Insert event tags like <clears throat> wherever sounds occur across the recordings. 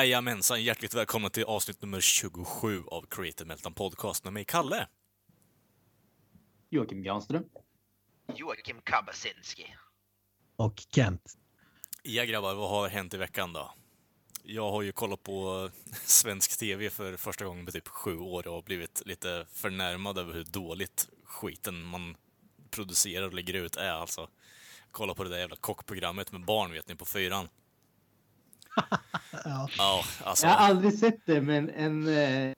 Jajamensan, hjärtligt välkomna till avsnitt nummer 27 av Creative Meltdown Podcast med mig, Kalle. Joakim Granström. Joakim Kabasinski. Och Kent. Ja grabbar, vad har hänt i veckan då? Jag har ju kollat på <laughs> svensk TV för första gången på typ sju år och blivit lite förnärmad över hur dåligt skiten man producerar och lägger ut är alltså. Kolla på det där jävla kockprogrammet med barn, vet ni, på fyran. Ja. Ja, alltså. Jag har aldrig sett det, men en, eh,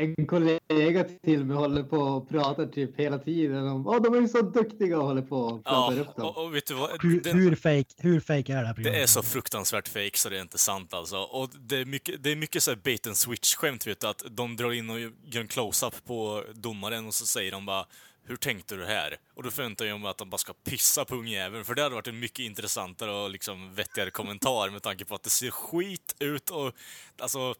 en kollega till mig håller på och pratar typ hela tiden om Åh, de är så duktiga och håller på och pratar Ja, upp dem. och, och vet du vad? Hur, Den- hur, fake, hur fake är det här programmet? Det är så fruktansvärt fake så det är inte sant alltså. Och det är mycket, det är mycket så här bait and switch-skämt, vet du, att de drar in och gör en close-up på domaren och så säger de bara hur tänkte du här? Och då förväntar jag mig att de bara ska pissa på ungjäveln, för det hade varit en mycket intressantare och liksom vettigare kommentar med tanke på att det ser skit ut och alltså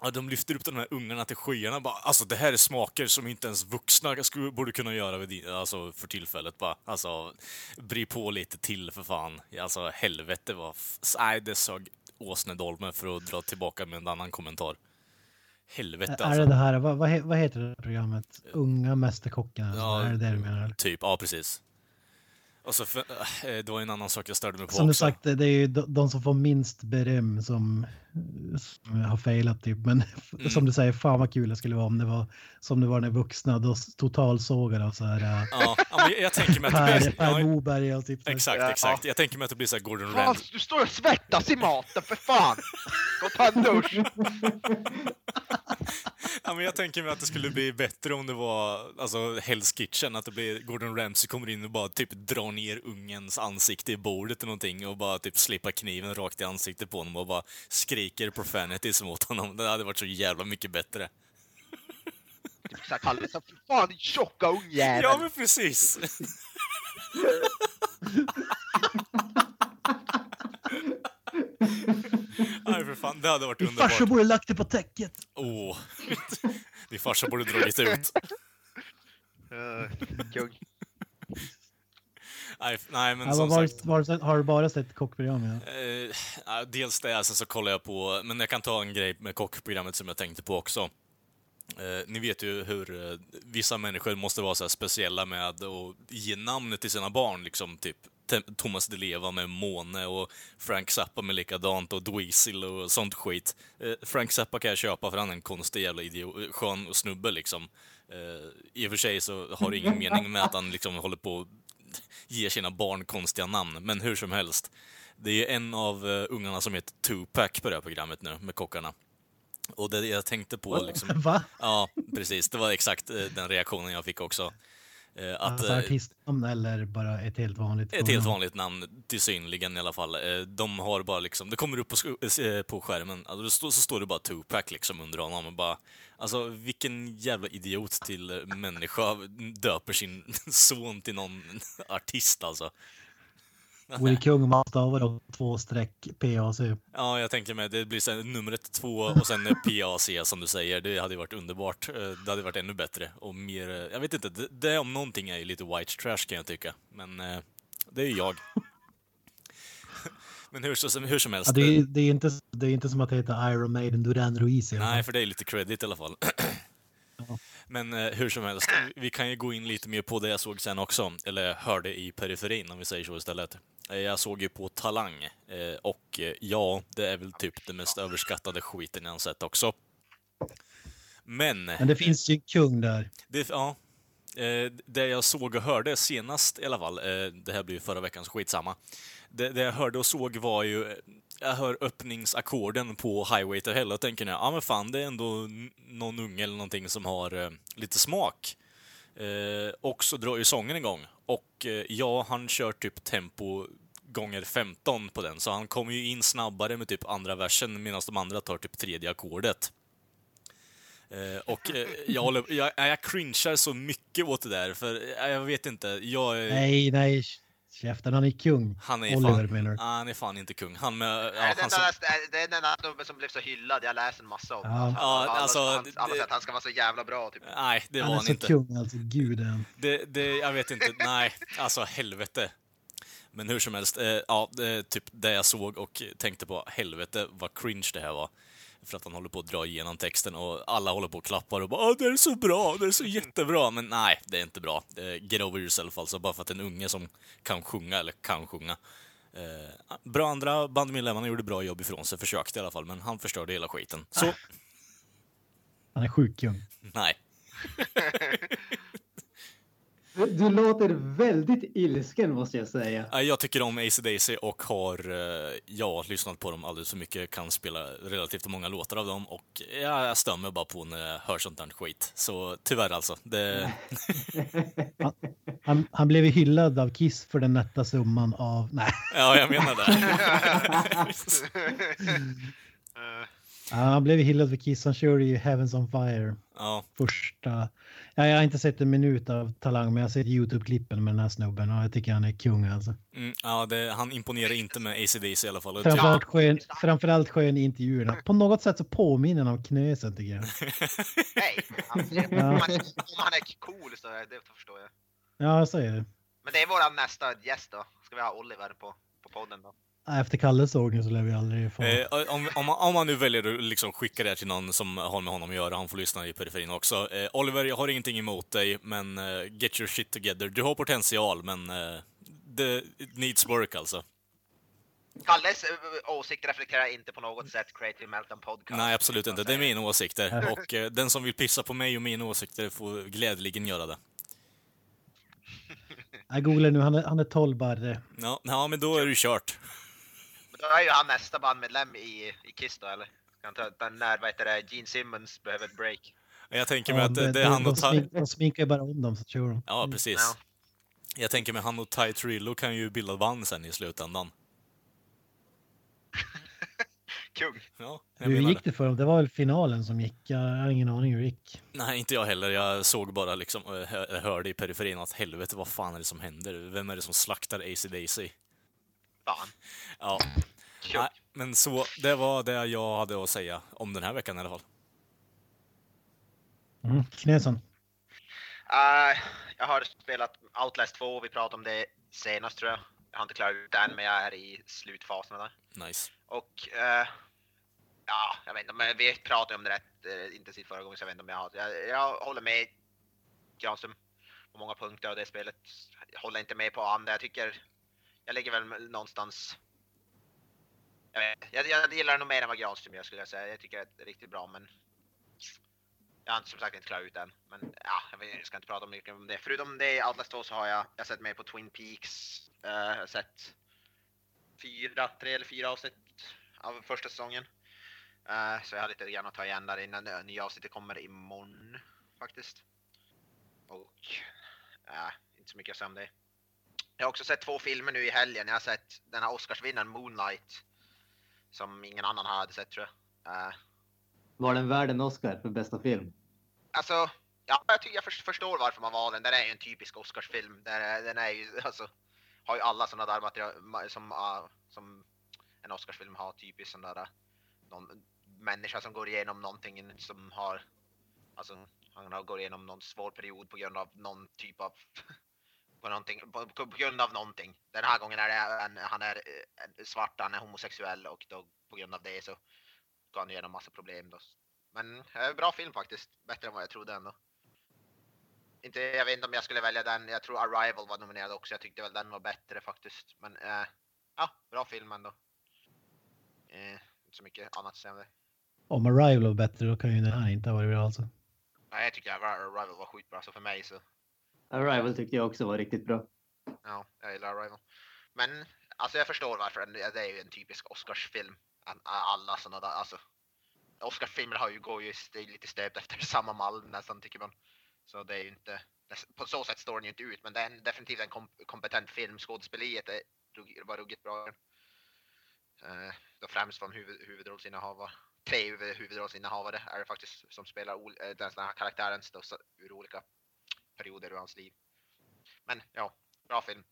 Ja, de lyfter upp de här ungarna till skyarna bara, alltså det här är smaker som inte ens vuxna skulle, borde kunna göra vid, alltså, för tillfället bara. Alltså, bry på lite till för fan. Alltså helvete vad... Nej, det sög åsnedolmen för att dra tillbaka med en annan kommentar. Helvete Är det alltså. det här, vad, vad, he- vad heter det programmet? Unga Mästerkocken? alltså? Ja. Är det det du menar? Typ, ja precis. Och så, äh, det var en annan sak jag störde mig på Som du också. sagt, det är ju de som får minst beröm som, som har failat typ. Men <laughs> Mm. som du säger, fan vad kul det skulle vara om det var som det var när vuxna, då totalsågar de så här. äh, Ja, men jag, tänker mig att det blir... per Moberg och typ så här. exakt, Ja. exakt. Jag tänker mig att det blir så här Gordon Fan, Ramsay. du står och svettas i maten för fan! Gå och ta en dusch! Ja, men jag tänker mig att det skulle bli bättre om det var alltså, Hell's Kitchen, att det blir Gordon Ramsay kommer in och bara typ drar ner ungens ansikte i bordet eller någonting och bara typ slipar kniven rakt i ansiktet på honom och bara skriker profanities mot honom. Det hade varit så jävla mycket bättre. Typ såhär Kalle, fy fan din tjocka ungjävel! Ja, men precis! Nej, för fan, det hade varit Din underbart. farsa borde lagt det på täcket. Åh. Din farsa borde dragit ut. Uh, kung. <laughs> Nej, nej men Ja, som var, sagt. var, har du bara sett kockprogram? Ja? Eh, dels det, sen så kollar jag på, men jag kan ta en grej med kockprogrammet som jag tänkte på också. Eh, ni vet ju hur eh, vissa människor måste vara så här speciella med att ge namn till sina barn, liksom typ Thomas Di Leva med Måne och Frank Zappa med likadant och Dweezil och sånt skit. Eh, Frank Zappa kan jag köpa för han är en konstig jävla idiot, skön snubbe liksom. Eh, I och för sig så har det ingen mening med att han liksom håller på och ger sina barn konstiga namn, men hur som helst. Det är en av uh, ungarna som heter Tupac på det här programmet nu, med kockarna. Och det jag tänkte på liksom... Va? Ja, precis. Det var exakt eh, den reaktionen jag fick också. Eh, att, Alltså eh, artistnamn eller bara ett helt vanligt? ett helt vanligt namn, till synligen i alla fall. Eh, De har bara liksom, det kommer upp på, eh, på skärmen, alltså så står det bara Tupac liksom under honom och bara, alltså vilken jävla idiot till människa döper sin <laughs> son till någon artist alltså. Will kung stavar då två streck PAC. Ja, jag tänker mig det blir sen numret två och sen PAC som du säger. Det hade ju varit underbart. Det hade varit ännu bättre och mer, jag vet inte, det, det om någonting är ju lite white trash kan jag tycka. Men det är ju jag. Men hur, så, hur som helst. Ja, det, är, det, är inte, det är inte som att det heter Iron Maiden Duran Ruiz. Nej, för det är lite credit i alla fall. Ja. Men eh, hur som helst, vi kan ju gå in lite mer på det jag såg sen också, eller hörde i periferin om vi säger så istället. Eh, Jag såg ju på Talang, eh, och eh, ja, det är väl typ det mest överskattade skiten jag sett också. Men, Men det finns ju en kung där. det, ja, eh, det jag såg och hörde senast i alla fall, eh, det här blir ju förra veckans skitsamma. Det, det jag hörde och såg var ju, jag hör öppningsackorden på Highway to Hell och tänker jag, ja men fan det är ändå någon unge eller någonting som har eh, lite smak. Eh, och så drar ju sången igång. Och eh, ja, han kör typ tempo gånger 15 på den, så han kommer ju in snabbare med typ andra versen medan de andra tar typ tredje ackordet. Eh, och eh, jag, håller, jag, jag cringear så mycket åt det där, för eh, jag vet inte, jag. Nej, nej. Käften, han är kung. Han är, Oliver fan? Ah, han är fan inte kung. Han med... Ja, han den som, där, det är den där snubben som blev så hyllad, jag läser en massa om Ja. han, Ja, alla, alltså, alla, det- alla säger att han ska vara så jävla bra typ. nej, det var Han är han så inte. kung alltså, gud är han. Det, det, jag vet inte. Nej, alltså helvete. Men hur som helst, eh, ja, det är typ det jag såg och tänkte på, helvete vad cringe det här var. För att han håller på att dra igenom texten och alla håller på och klappar och bara "Åh, det är så bra, det är så jättebra. Men nej, det är inte bra. Eh, Get over yourself alltså, bara för att en unge som kan sjunga, eller kan sjunga. Eh, bra andra bandmedlemmarna gjorde bra jobb ifrån sig, försökte i alla fall, men han förstörde hela skiten. Så, Han är sjuk kung. nej. <laughs> Du, låter väldigt ilsken måste jag säga. Jag tycker om AC/DC och har eh, ja, lyssnat på dem alldeles för mycket. Kan spela relativt många låtar av dem och ja, jag stämmer bara på när jag hör sånt där skit. Så tyvärr alltså. Det, <laughs> Han, han blev hyllad av Kiss för den nätta summan av... Nej, ja, jag menar det. <laughs> Ja, han blev hyllad för Kiss. Han körde ju Heavens on Fire Ja, första... Ja, jag har inte sett en minut av Talang, men jag har sett YouTube-klippen med den här snubben och jag tycker han är kung alltså. mm, ja det, han imponerar inte med AC/DC i alla fall. Framförallt skön, framförallt skön i intervjuerna. På något sätt så påminner han om Knösen tycker jag. <laughs> Nej, alltså, om, Ja. han, om han är cool så är det förstår jag. Ja, jag säger det. Men det är våran nästa gäst då. Ska vi ha Oliver på, på podden då? Efter Kalles sågning så lär vi aldrig få... Eh, om, om, man, om man nu väljer att liksom skicka det till någon som har med honom att göra, han får lyssna i periferin också. Eh, Oliver, jag har ingenting emot dig, men eh, get your shit together. Du har potential, men eh, det it needs work alltså. Kalles eh, åsikt reflekterar inte på något sätt Creative Meltdown Podcast. Nej, absolut inte. Det är mina åsikter. Och eh, den som vill pissa på mig och mina åsikter får glädjeligen göra det. Jag googlar nu, han är, han är 12 barre. Ja, ja, men då är det kört. Men Då är ju han nästa bandmedlem i, i Kiss då eller? Kan ta, den när, vad heter det, Gene Simmons behöver ett break. Jag tänker mig Ja, att det, de- det är han de, och Ty... de sminkar ju bara om dem så kör de. Ja, precis. Ja. Jag tänker mig han och Ty Trillo kan ju bilda band sen i slutändan. <laughs> Kung! Ja, Hur gick det för dem? Det var väl finalen som gick? Jag har ingen aning hur det gick. Nej, inte jag heller. Jag såg bara liksom, hö- hörde i periferin att helvete, vad fan är det som händer? Vem är det som slaktar AC/DC? Fan. Ja, nej, men så, det var det jag hade att säga om den här veckan i alla fall. Mm. Knäsen. Eh, jag har spelat Outlast 2, vi pratade om det senast tror jag. Jag har inte klarat ut den, men jag är i slutfasen där. Nice. Och eh, ja, jag vet inte, men vi pratade om det rätt eh, intensivt förra gången så jag vet inte om jag har... Jag, jag håller med Granström på många punkter av det spelet. Jag håller inte med på andra. Jag tycker... Jag ligger väl någonstans... Jag, vet, jag, jag gillar det nog mer än vad Granström gör skulle jag säga. Jag tycker det är riktigt bra men... Jag har som sagt inte klarat ut den. Men ja, jag, vet, jag ska inte prata mycket om det. Förutom det Atlas 2 så har jag, jag har sett mer på Twin Peaks. Uh, jag har sett fyra, tre eller fyra avsnitt av första säsongen. Uh, så jag har lite grann att ta igen där innan det nya avsnittet kommer imorgon faktiskt. Och uh, inte så mycket att säga om det. Jag har också sett två filmer nu i helgen. Jag har sett den här Oscarsvinnaren Moonlight. Som ingen annan hade sett tror jag. Eh, Var den värd en Oscar för bästa film? Alltså, ja, jag tycker jag förs- förstår varför man valde den. Den är ju en typisk Oscarsfilm. Den är, den är ju, <laughs> alltså, har ju alla sådana där material ma- som, ah, som en Oscarsfilm har. Typiskt sån där, ah, någon människa som går igenom någonting som har, alltså, han går igenom någon svår period på grund av någon typ av, på, någonting, på, på grund av någonting. Den här gången är det en, han är eh, en svart, han är homosexuell och då på grund av det så går han igenom massa problem då. Men eh, bra film faktiskt. Bättre än vad jag trodde ändå. Inte, jag vet inte om jag skulle välja den. Jag tror Arrival var nominerad också. Jag tyckte väl den var bättre faktiskt. Men eh, ja, bra film ändå. Eh, inte så mycket annat att säga om det. Om Arrival var bättre då kan ju den här inte ha varit bra alltså. Nej, jag tycker Arrival var skitbra. Så för mig så, Arrival tyckte jag också var riktigt bra. ja, jag gillar Arrival. Men alltså jag förstår varför. Det är ju en typisk Oscarsfilm. Alla sådana där, alltså. Oscarsfilmer har ju, går ju lite stöpt efter <laughs> samma mall nästan tycker man. Så det är ju inte, på så sätt står den ju inte ut, men det är en, definitivt en kom, kompetent film. Skådespeleriet är var ruggigt bra. Eh, då främst från huvud, huvudrollsinnehavare. Tre huvud, huvudrollsinnehavare är det faktiskt som spelar ol, eh, den här karaktären då, så- ur olika perioder ur hans liv. Men ja, bra film.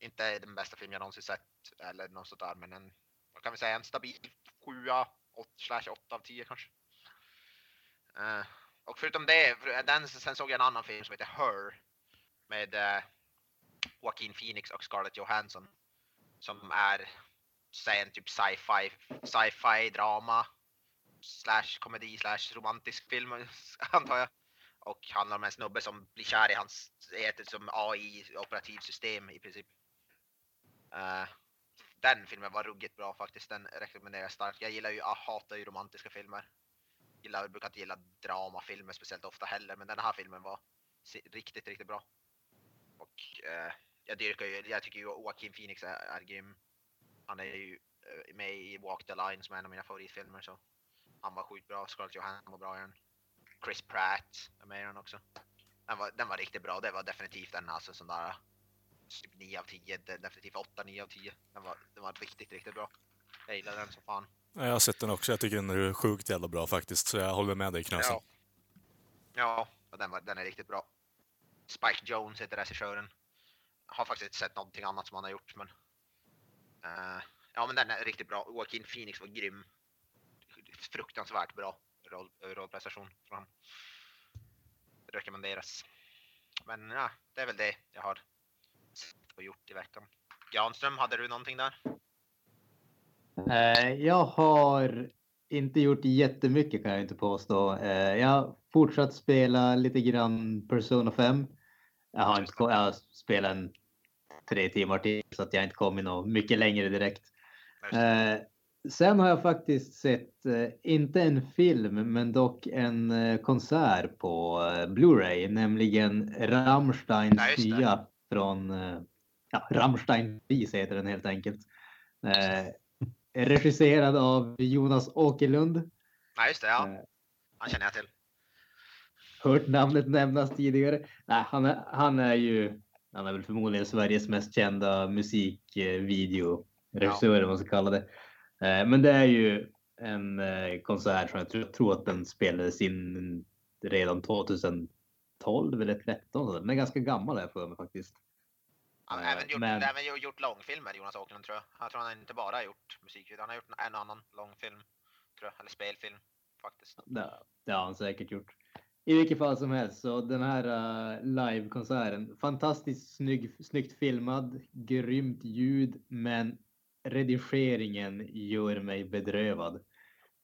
Inte den bästa film jag någonsin sett eller något sånt där, men en, vad kan vi säga, en stabil 7 slash 8 av 10 kanske. Uh, och förutom det, den, sen såg jag en annan film som heter Her med uh, Joaquin Phoenix och Scarlett Johansson som är säg en typ sci-fi, sci-fi drama slash komedi slash romantisk film <laughs> antar jag. Och handlar om en snubbe som blir kär i hans, heter som AI operativsystem i princip. Uh, den filmen var ruggigt bra faktiskt, den rekommenderar jag starkt. Jag gillar ju, jag hatar ju romantiska filmer. Gillar, brukar inte gilla dramafilmer speciellt ofta heller, men den här filmen var riktigt, riktigt bra. Och uh, jag dyrkar ju, jag tycker ju Joaquin Phoenix är, är grym. Han är ju eh, med i Walk the Line som är en av mina favoritfilmer så han var sjukt bra. Scarlett Johansson var bra i den. Chris Pratt är med i den också. Den var, den var riktigt bra. Det var definitivt en alltså sån där typ 9 av 10, de- definitivt 8-9 av 10. Den var, den var riktigt, riktigt bra. Jag gillar den som fan. Ja, Jag har sett den också. Jag tycker den är sjukt jävla bra faktiskt, så jag håller med dig Knösen. Ja. Ja, den, var, den är riktigt bra. Spike Jones heter regissören. Har faktiskt inte sett någonting annat som han har gjort, men... eh, ja, men den är riktigt bra. Joaquin Phoenix var grym. Fruktansvärt bra roll, rollprestation från honom. Rekommenderas. Men ja, det är väl det jag har sett och gjort i veckan. Granström, hade du någonting där? Eh, Jag har inte gjort jättemycket kan jag inte påstå. Eh, Jag har fortsatt spela lite grann Persona 5. Jag har, inte, jag har spelat en tre timmar till så att jag inte kommit något mycket längre direkt. Eh, sen har jag faktiskt sett, eh, inte en film, men dock en eh, konsert på eh, Blu-ray, nämligen Rammsteins Ja, nya från, ja, Rammstein Vis heter den helt enkelt. Eh, regisserad av Jonas Åkerlund. Nej, just det. Ja. Han känner jag till. hört namnet nämnas tidigare. Nej, han, är, han är ju, han är väl förmodligen Sveriges mest kända musikvideoregissör, eller vad man ska kalla det. Eh, Men det är ju en eh, konsert som jag tror, tror att den spelades in redan 2012 eller 2013. Den är ganska gammal här för mig faktiskt. Han har även gjort, men- även gjort långfilmer, Jonas Åkerlund tror jag. Jag tror han inte bara har gjort musik, utan han har gjort en annan långfilm, tror jag, eller spelfilm faktiskt. Det, det har han säkert gjort. I vilket fall som helst, så den här uh, livekonserten, fantastiskt snygg, snyggt filmad, grymt ljud, men redigeringen gör mig bedrövad.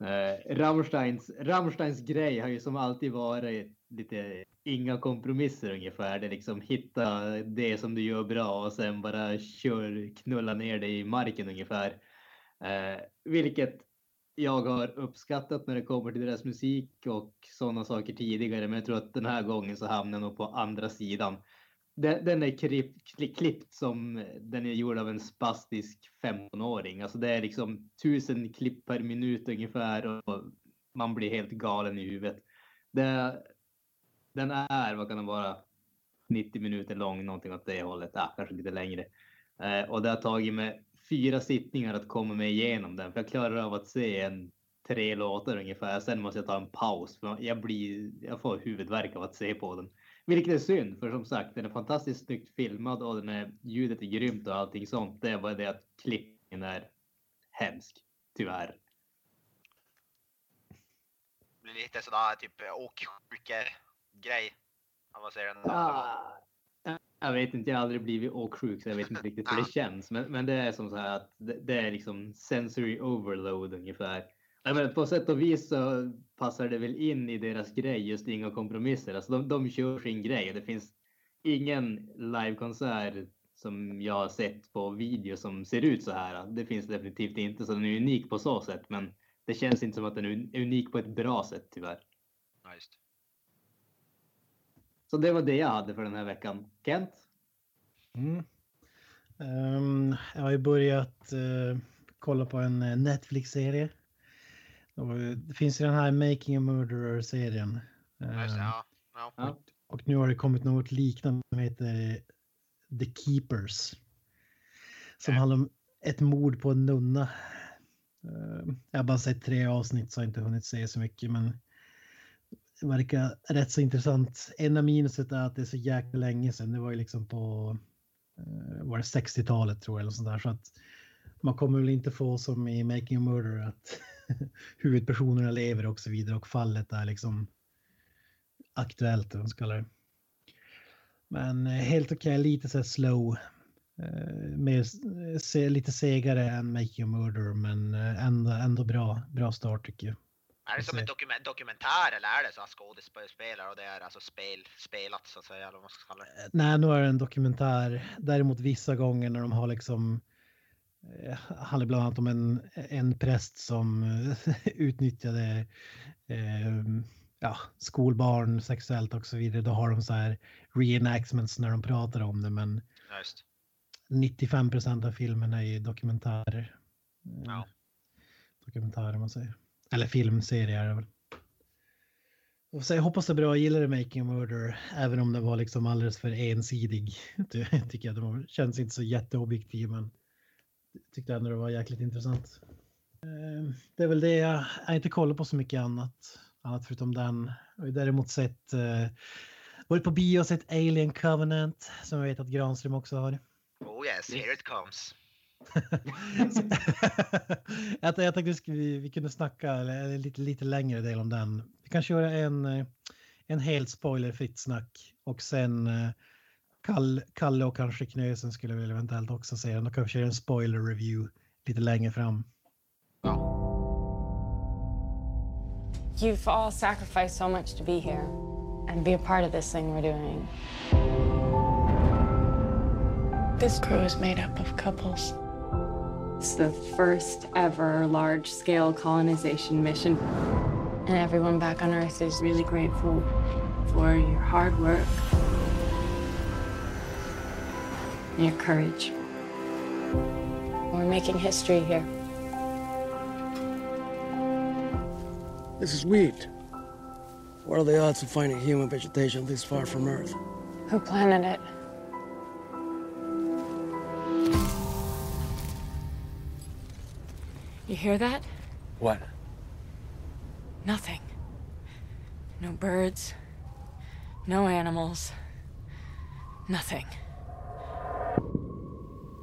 Eh, Rammsteins, Rammsteins grej har ju som alltid varit lite inga kompromisser ungefär. Det är liksom hitta det som du gör bra och sen bara kör, knulla ner det i marken ungefär. Eh, vilket jag har uppskattat när det kommer till deras musik och sådana saker tidigare. Men jag tror att den här gången så hamnar jag nog på andra sidan. Den, den är klippt, klippt som eh, den är gjord av en spastisk 15-åring. Alltså det är liksom tusen klipp per minut ungefär och man blir helt galen i huvudet. Det, den är, vad kan den vara, 90 minuter lång, någonting åt det hållet. Ja, kanske lite längre. Eh, och det har tagit mig fyra sittningar att komma mig igenom den. För jag klarar av att se en tre låtar ungefär. Sen måste jag ta en paus. För jag, blir, jag får huvudvärk av att se på den. Vilket är synd, för som sagt, den är fantastiskt snyggt filmad och den är, ljudet är grymt och allting sånt. Det är bara det att klippningen är hemsk. Tyvärr. Det blir lite sådär typ åksjuke-grej. Ja, vad säger den? Ah, jag vet inte, jag har aldrig blivit åksjuk så jag vet inte riktigt hur det känns. Men, men det är som så här att det, det är liksom sensory overload ungefär. Jag menar, på sätt och vis så passar det väl in i deras grej, just inga kompromisser. Alltså de, de kör sin grej och det finns ingen livekonsert som jag har sett på video som ser ut så här. Det finns definitivt inte, så den är unik på så sätt. Men det känns inte som att den är un- unik på ett bra sätt tyvärr. Ja, just. Så det var det jag hade för den här veckan. Kent? Mm. Ehm, jag har ju börjat eh, kolla på en eh, Netflix-serie. Eh, Det finns ju den här Making a Murderer-serien. Ja. Ehm, Ja. Ja. Ja. Och nu har det kommit något liknande som heter The Keepers. som handlar om ett mord på en nunna. Eh, jag har bara sett tre avsnitt så har inte hunnit se så mycket men det verkar rätt så intressant. Enda minuset är att det är så jäkla länge sedan. Det var ju liksom på eh, var det 60-talet tror jag eller sånt där. Så att man kommer väl inte få som i Making a Murder att <laughs> huvudpersonerna lever och så vidare och fallet är liksom aktuellt om man ska kalla det. Men eh, helt okej, okay, lite så slow. Eh, mer, se, lite segare än Making a Murder men eh, ändå, ändå bra, bra start tycker jag. Är det som en dokument, dokumentär eller är det så skådespelare och det är alltså spel, spelat så att säga? Eller vad man ska kalla det? Nej, nu är det en dokumentär. Däremot vissa gånger när de har liksom eh, <laughs> handlar bland annat om en, en präst som <laughs> utnyttjade eh, ja, skolbarn sexuellt och så vidare. Då har de så här reenactments när de pratar om det. Men Just. 95 procent av filmen är ju dokumentärer. Ja. Dokumentärer man säger. Eller filmserie är det väl. Och så jag hoppas det är bra, jag gillade Making a Murder, även om den var liksom alldeles för ensidig. <laughs> tycker jag, den känns inte så jätteobjektiv, men tyckte ändå det var jäkligt intressant. Det är väl det, jag har inte kollat på så mycket annat, annat förutom den. Jag har däremot sett, varit på bio och sett Alien Covenant, som jag vet att Granström också har. Oh yes, here it comes. <laughs> jag, jag tänkte vi, vi kunde snacka lite, lite längre del om den. Vi kan köra en, en helt spoilerfritt snack och sen Kalle, Kalle och kanske Knösen skulle väl eventuellt också säga. Då kan vi en spoiler review lite längre fram. Ja. You've all sacrificed so much to be here and be a part of this thing we're doing. This crew is made up of couples. It's the first ever large scale colonization mission. And everyone back on Earth is really grateful for your hard work and your courage. We're making history here. This is wheat. What are the odds of finding human vegetation this far from Earth? Who planted it? You hear that? What? Nothing. No birds. No animals. Nothing.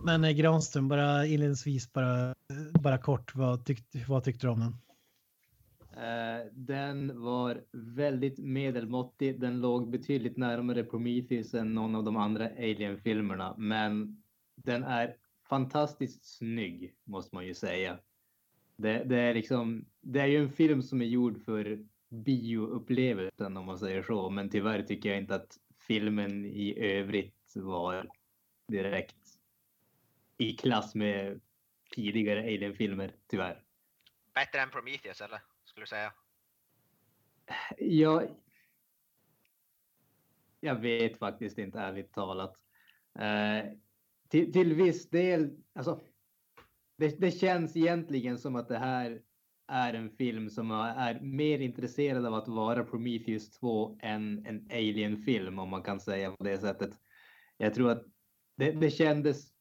Men eh, Granström, bara inledningsvis, bara, bara kort, vad, tyck, vad tyckte du om den? Uh, den var väldigt medelmåttig. Den låg betydligt närmare Prometheus än någon av de andra Alien-filmerna. Men den är fantastiskt snygg, måste man ju säga. Det, det, är liksom, det är ju en film som är gjord för bioupplevelsen om man säger så. Men tyvärr tycker jag inte att filmen i övrigt var direkt i klass med tidigare Alien-filmer, tyvärr. Bättre än Prometheus eller? Skulle du säga? Ja, jag vet faktiskt inte ärligt talat. Eh, till, till viss del, alltså det, det, känns egentligen som att det här är en film som är mer intresserad av att vara Prometheus 2 än en Alien-film om man kan säga på det sättet. Jag tror att det, det kändes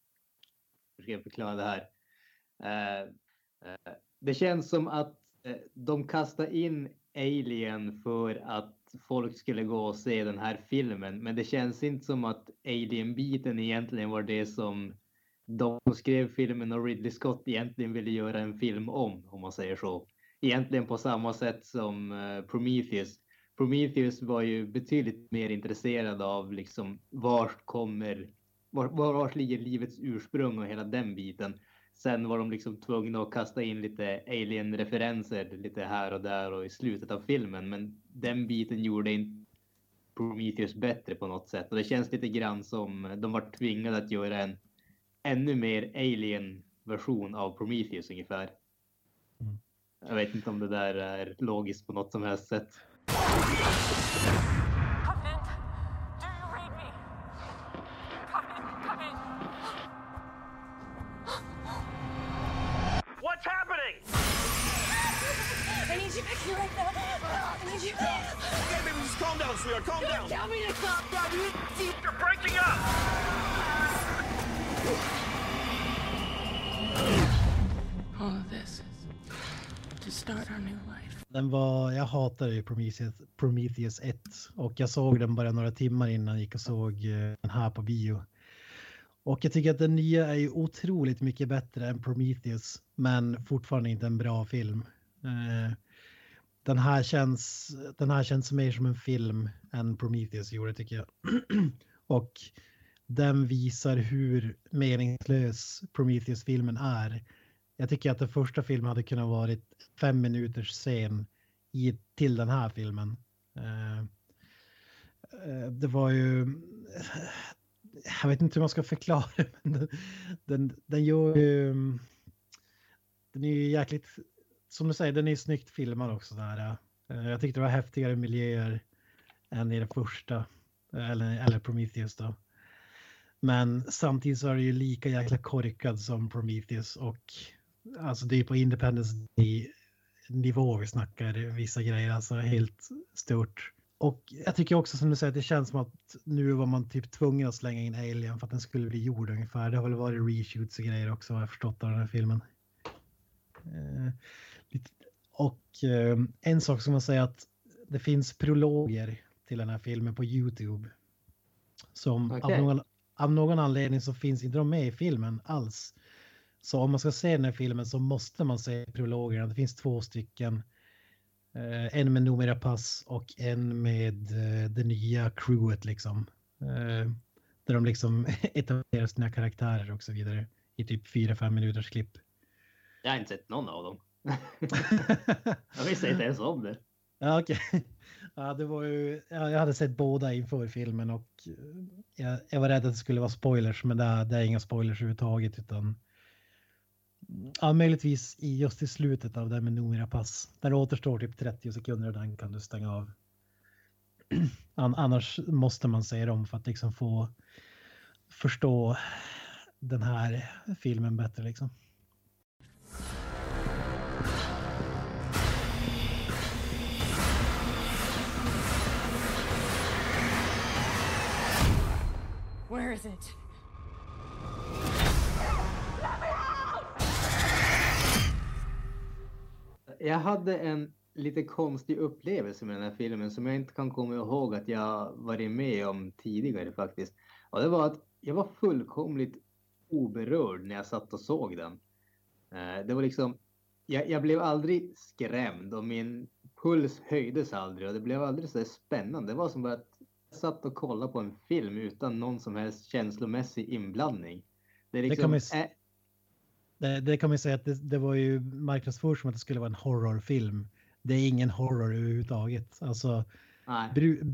försöka förklara det här? Eh, eh, det känns som att eh, de kastade in Alien för att folk skulle gå och se den här filmen. Men det känns inte som att Alien-biten egentligen var det som de som skrev filmen och Ridley Scott egentligen ville göra en film om, om man säger så. Egentligen på samma sätt som Prometheus. Prometheus var ju betydligt mer intresserad av liksom vart kommer, var, var, ligger livets ursprung och hela den biten. Sen var de liksom tvungna att kasta in lite alien-referenser lite här och där och i slutet av filmen. Men den biten gjorde inte Prometheus bättre på något sätt. Och det känns lite grann som de var tvingade att göra en ännu mer alien-version av Prometheus ungefär. Mm. Jag vet inte om det där är logiskt på något som helst sätt. Hatade ju Prometheus, Prometheus 1 och jag såg den bara några timmar innan jag gick och såg eh, den här på bio. Och jag tycker att den nya är ju otroligt mycket bättre än Prometheus, men fortfarande inte en bra film. Eh, den här känns, den här känns mer som en film än Prometheus gjorde tycker jag. <clears throat> och den visar hur meningslös Prometheus-filmen är. Jag tycker att den första filmen hade kunnat varit fem minuters scen i, till den här filmen. Eh, eh det var ju... Eh, jag vet inte hur man ska förklara det, <laughs> men den, den, den gör ju... Den är ju jäkligt... Som du säger, den är snyggt filmad också. Där. Eh. Jag tyckte det var häftigare miljöer än i den första. Eller, eller Prometheus då. Men samtidigt så är det ju lika jäkla korkad som Prometheus och alltså det är på Independence nivå vi snackar vissa grejer, alltså helt stort. Och jag tycker också som du säger det känns som att nu var man typ tvungen att slänga in Alien för att den skulle bli gjord ungefär. Det har väl varit reshoots och grejer också har jag förstått av den här filmen. Eh, och eh, en sak som man säger att det finns prologer till den här filmen på Youtube. Som okay. av, någon, av någon anledning så finns inte de med i filmen alls. Så om man ska se den här filmen så måste man se prologerna. Det finns två stycken. Eh, en med Noomi Pass och en med eh, det nya crewet liksom. Eh, där de liksom <laughs> etablerar sina karaktärer och så vidare i typ 4-5 minuters klipp. Jag har inte sett någon av dem. <laughs> jag visste inte ens om det. Ja, okej. Okay. <laughs> Ja, det var ju, ja, jag hade sett båda inför filmen och jag, jag var rädd att det skulle vara spoilers, men det är, det är inga spoilers överhuvudtaget utan Ja, möjligtvis i just i slutet av det med Noomi pass. Där återstår typ 30 sekunder och den kan du stänga av. <clears throat> Annars måste man se dem för att liksom få förstå den här filmen bättre liksom. Where is it? Jag hade en lite konstig upplevelse med den här filmen som jag inte kan komma ihåg att jag varit med om tidigare faktiskt. Och det var att jag var fullkomligt oberörd när jag satt och såg den. Eh, det var liksom, jag, jag blev aldrig skrämd och min puls höjdes aldrig och det blev aldrig så spännande. Det var som att jag satt och kollade på en film utan någon som helst känslomässig inblandning. Det, liksom, det kan man, det, det kan man säga att det, det var ju marknadsfört som att det skulle vara en horrorfilm. Det är ingen horror överhuvudtaget. Alltså, bru,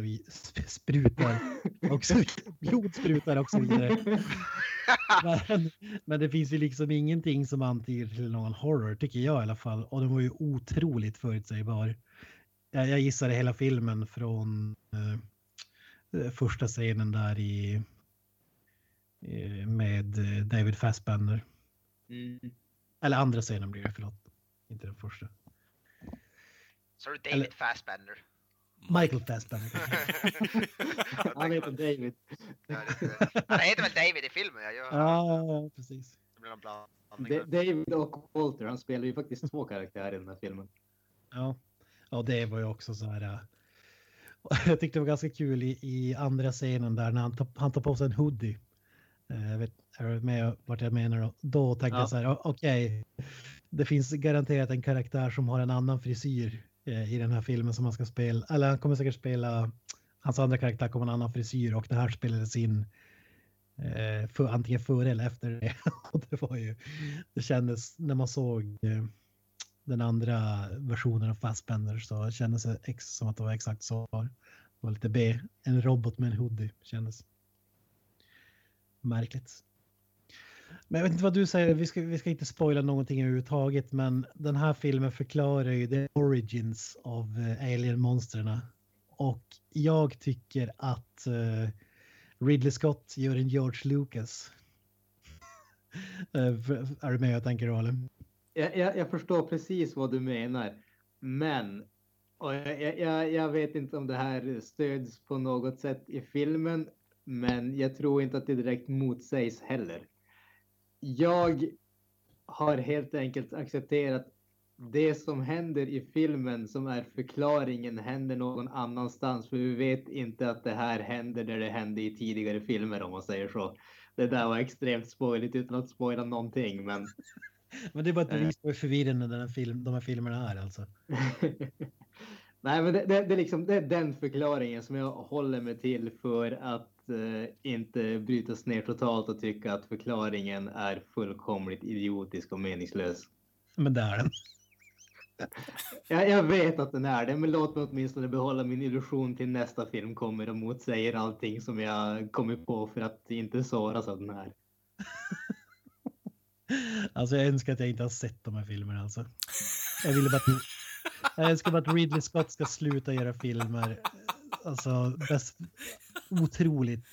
vi sprutar <laughs> också blodsprutar och så vidare. men, men det finns ju liksom ingenting som antyder till någon horror tycker jag i alla fall. Och den var ju otroligt förutsägbar. Jag, jag gissade hela filmen från eh, första scenen där i Eh, med eh, David Fassbender. Mm. Eller andra scenen blir det, förlåt. Inte den första. Så David Eller... Fassbender? Michael Fassbender. <laughs> Han heter David. Han heter väl David i filmen? Ja, ja precis. David och Walter, han spelar ju faktiskt två karaktärer i den här filmen. Ja, ja det var ju också så här. Äh, <laughs> jag tyckte det var ganska kul i, i andra scenen där när han, han tar på sig en hoodie jag eh, vet, är du med vart jag menar? Då, då tänkte ja. jag så här, okej, okay, det finns garanterat en karaktär som har en annan frisyr eh, i den här filmen som han ska spela. Eller han kommer säkert spela, hans andra karaktär kommer ha en annan frisyr och det här spelades in eh, för, antingen före eller efter det. <laughs> och det var ju, det kändes när man såg eh, den andra versionen av Fassbender så kändes det ex, som att det var exakt så. Det var lite B, en robot med en hoodie kändes märkligt. Men jag vet inte vad du säger, vi ska, vi ska inte spoila någonting överhuvudtaget, men den här filmen förklarar ju the origins av eh, alien-monstren. Och jag tycker att uh, Ridley Scott gör en George Lucas. <laughs> uh, är du med jag tänker då, eller? Jag, jag, jag, förstår precis vad du menar, men och jag, jag, jag vet inte om det här stöds på något sätt i filmen men jag tror inte att det direkt motsägs heller. Jag har helt enkelt accepterat det som händer i filmen som är förklaringen händer någon annanstans. För vi vet inte att det här händer där det hände i tidigare filmer om man säger så. Det där var extremt spoiligt utan att spoila någonting. Men, <laughs> Men det är bara ett bevis på hur förvirrande den här film, de här filmerna är alltså. <laughs> Nej, men det, det, det, är liksom, det är den förklaringen som jag håller mig till för att eh, inte brytas ner totalt och tycka att förklaringen är fullkomligt idiotisk och meningslös. Men det är den. <laughs> Jag, jag vet att den är det, men låt mig åtminstone behålla min illusion till nästa film kommer och motsäger allting som jag kommit på för att inte såras av den här. <laughs> Alltså jag önskar att jag inte har sett de här filmerna alltså. Jag ville bara att, jag önskar bara att Ridley Scott ska sluta göra filmer. Alltså bäst, otroligt.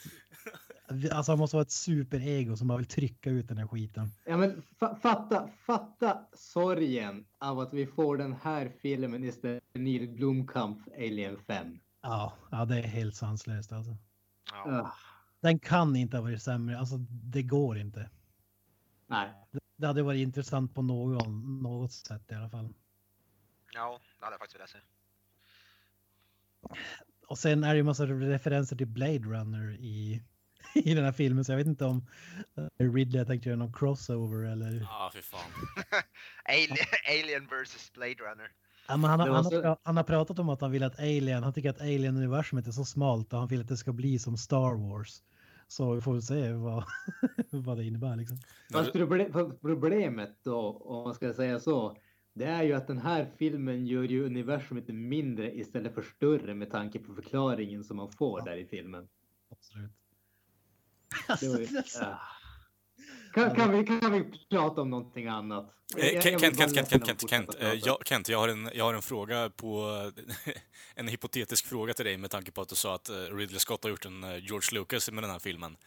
Alltså han måste vara ett superego som bara vill trycka ut den här skiten. Ja, men fa fatta, fatta sorgen av att vi får den här filmen istället för Neil Blomkamp Alien 5. Ja, ja det är helt sanslöst alltså. Ja. Den kan inte ha varit sämre, alltså det går inte. nej, Det- Det hade varit intressant på någon, något sätt i alla fall. ja, det hade jag faktiskt velat se. Och sen är det ju massa referenser till Blade Runner i, <laughs> i den här filmen, så jag vet inte om eh, Ridley har tänkt göra någon crossover eller... Ja, fy fan. <laughs> Alien, Alien vs Blade Runner. Ja, men han, har, han, har, så- pra- han har pratat om att han vill att Alien, han tycker att Alien-universumet är så smalt och han vill att det ska bli som Star Wars. Så vi får väl se vad, <laughs> vad det innebär liksom. Fast proble fast problemet då, om man ska säga så, det är ju att den här filmen gör ju universumet mindre istället för större med tanke på förklaringen som man får där i filmen. Absolut. <laughs> Alltså, ju, ah. kan, kan, vi, kan vi prata om någonting annat? Eh, Jag- Kent, jag Kent, Kent, Kent, Kent, Kent, eh, jag, Kent, jag har en, jag har en fråga på, <laughs> en hypotetisk fråga till dig med tanke på att du sa att eh, Ridley Scott har gjort en eh, George Lucas med den här filmen.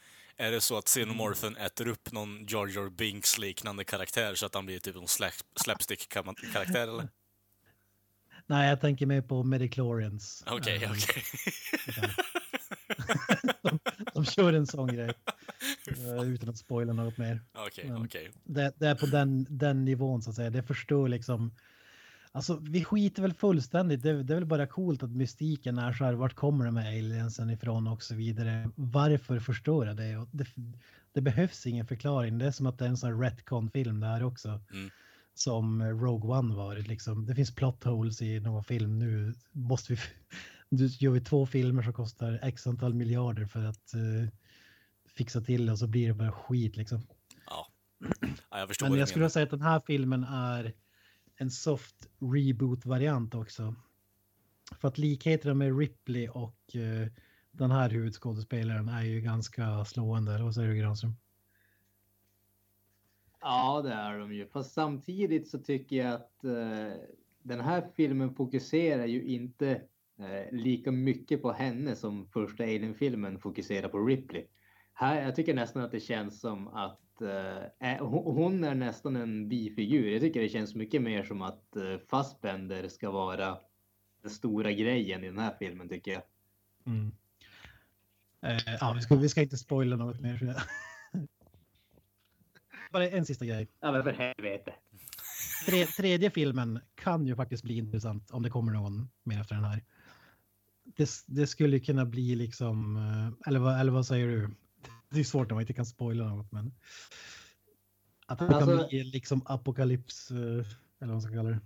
Är det så att Xenomorphen äter upp någon Jar Jar Binks liknande karaktär så att han blir typ en slap, slapstick-karaktär eller? Nej, jag tänker mer på Mediclorians. Okej, Eh, okej. <laughs> de, de kör en sån grej. eh, Utan att spoila något mer. Okej, Men- okej. det, det är på den, den nivån så att säga. Det förstör liksom. Alltså vi skiter väl fullständigt. Det, det är väl bara coolt att mystiken är så här. Vart kommer de här aliensen ifrån och så vidare. Varför förstöra det? Det? Det behövs ingen förklaring. Det är som att det är en sån här retcon-film där också. Mm. Som Rogue One varit liksom. Det finns plot holes i någon film. Nu måste vi. <laughs> Nu gör vi två filmer som kostar x antal miljarder för att eh, fixa till det och så blir det bara skit liksom. Ja. ja, jag förstår Men jag skulle säga att den här filmen är en soft reboot-variant också. För att likheterna med Ripley och uh, den här huvudskådespelaren är ju ganska slående. Eller vad säger du Granström? Ja, det är de ju. Fast samtidigt så tycker jag att uh, den här filmen fokuserar ju inte uh, lika mycket på henne som första Alien-filmen fokuserar på Ripley. Här, jag tycker nästan att det känns som att eh, eh, hon är nästan en bifigur. Jag tycker det känns mycket mer som att eh, Fassbender ska vara den stora grejen i den här filmen tycker jag. Mm. Eh, ja, vi ska, vi ska inte spoila något mer. <laughs> Bara en sista grej. Ja, men för helvete. Tre, tredje filmen kan ju faktiskt bli intressant om det kommer någon mer efter den här. Det, det skulle kunna bli liksom, eh, eller vad, eller vad säger du? Det är svårt när man inte kan spoila något, men. Att det kan Alltså- bli liksom apokalyps, eh, eller vad man ska kalla det.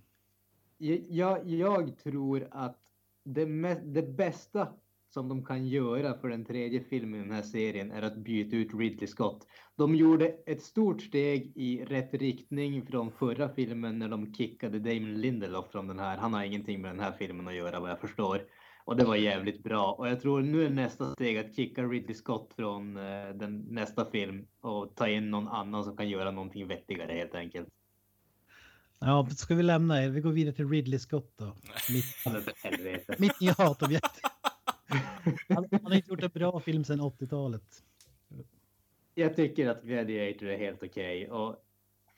Jag, jag tror att det, det bästa som de kan göra för den tredje filmen i den här serien är att byta ut Ridley Scott. De gjorde ett stort steg i rätt riktning från förra filmen när de kickade Damon Lindelof från den här. Han har ingenting med den här filmen att göra vad jag förstår. Och det var jävligt bra. Och jag tror nu är nästa steg att kicka Ridley Scott från eh, den nästa film och ta in någon annan som kan göra någonting vettigare helt enkelt. Ja, ska vi lämna er? Vi går vidare till Ridley Scott då. Mitt, <laughs> mitt nya hatobjekt. Han, han har inte gjort en bra film sedan 80-talet. Jag tycker att Gladiator är helt okej och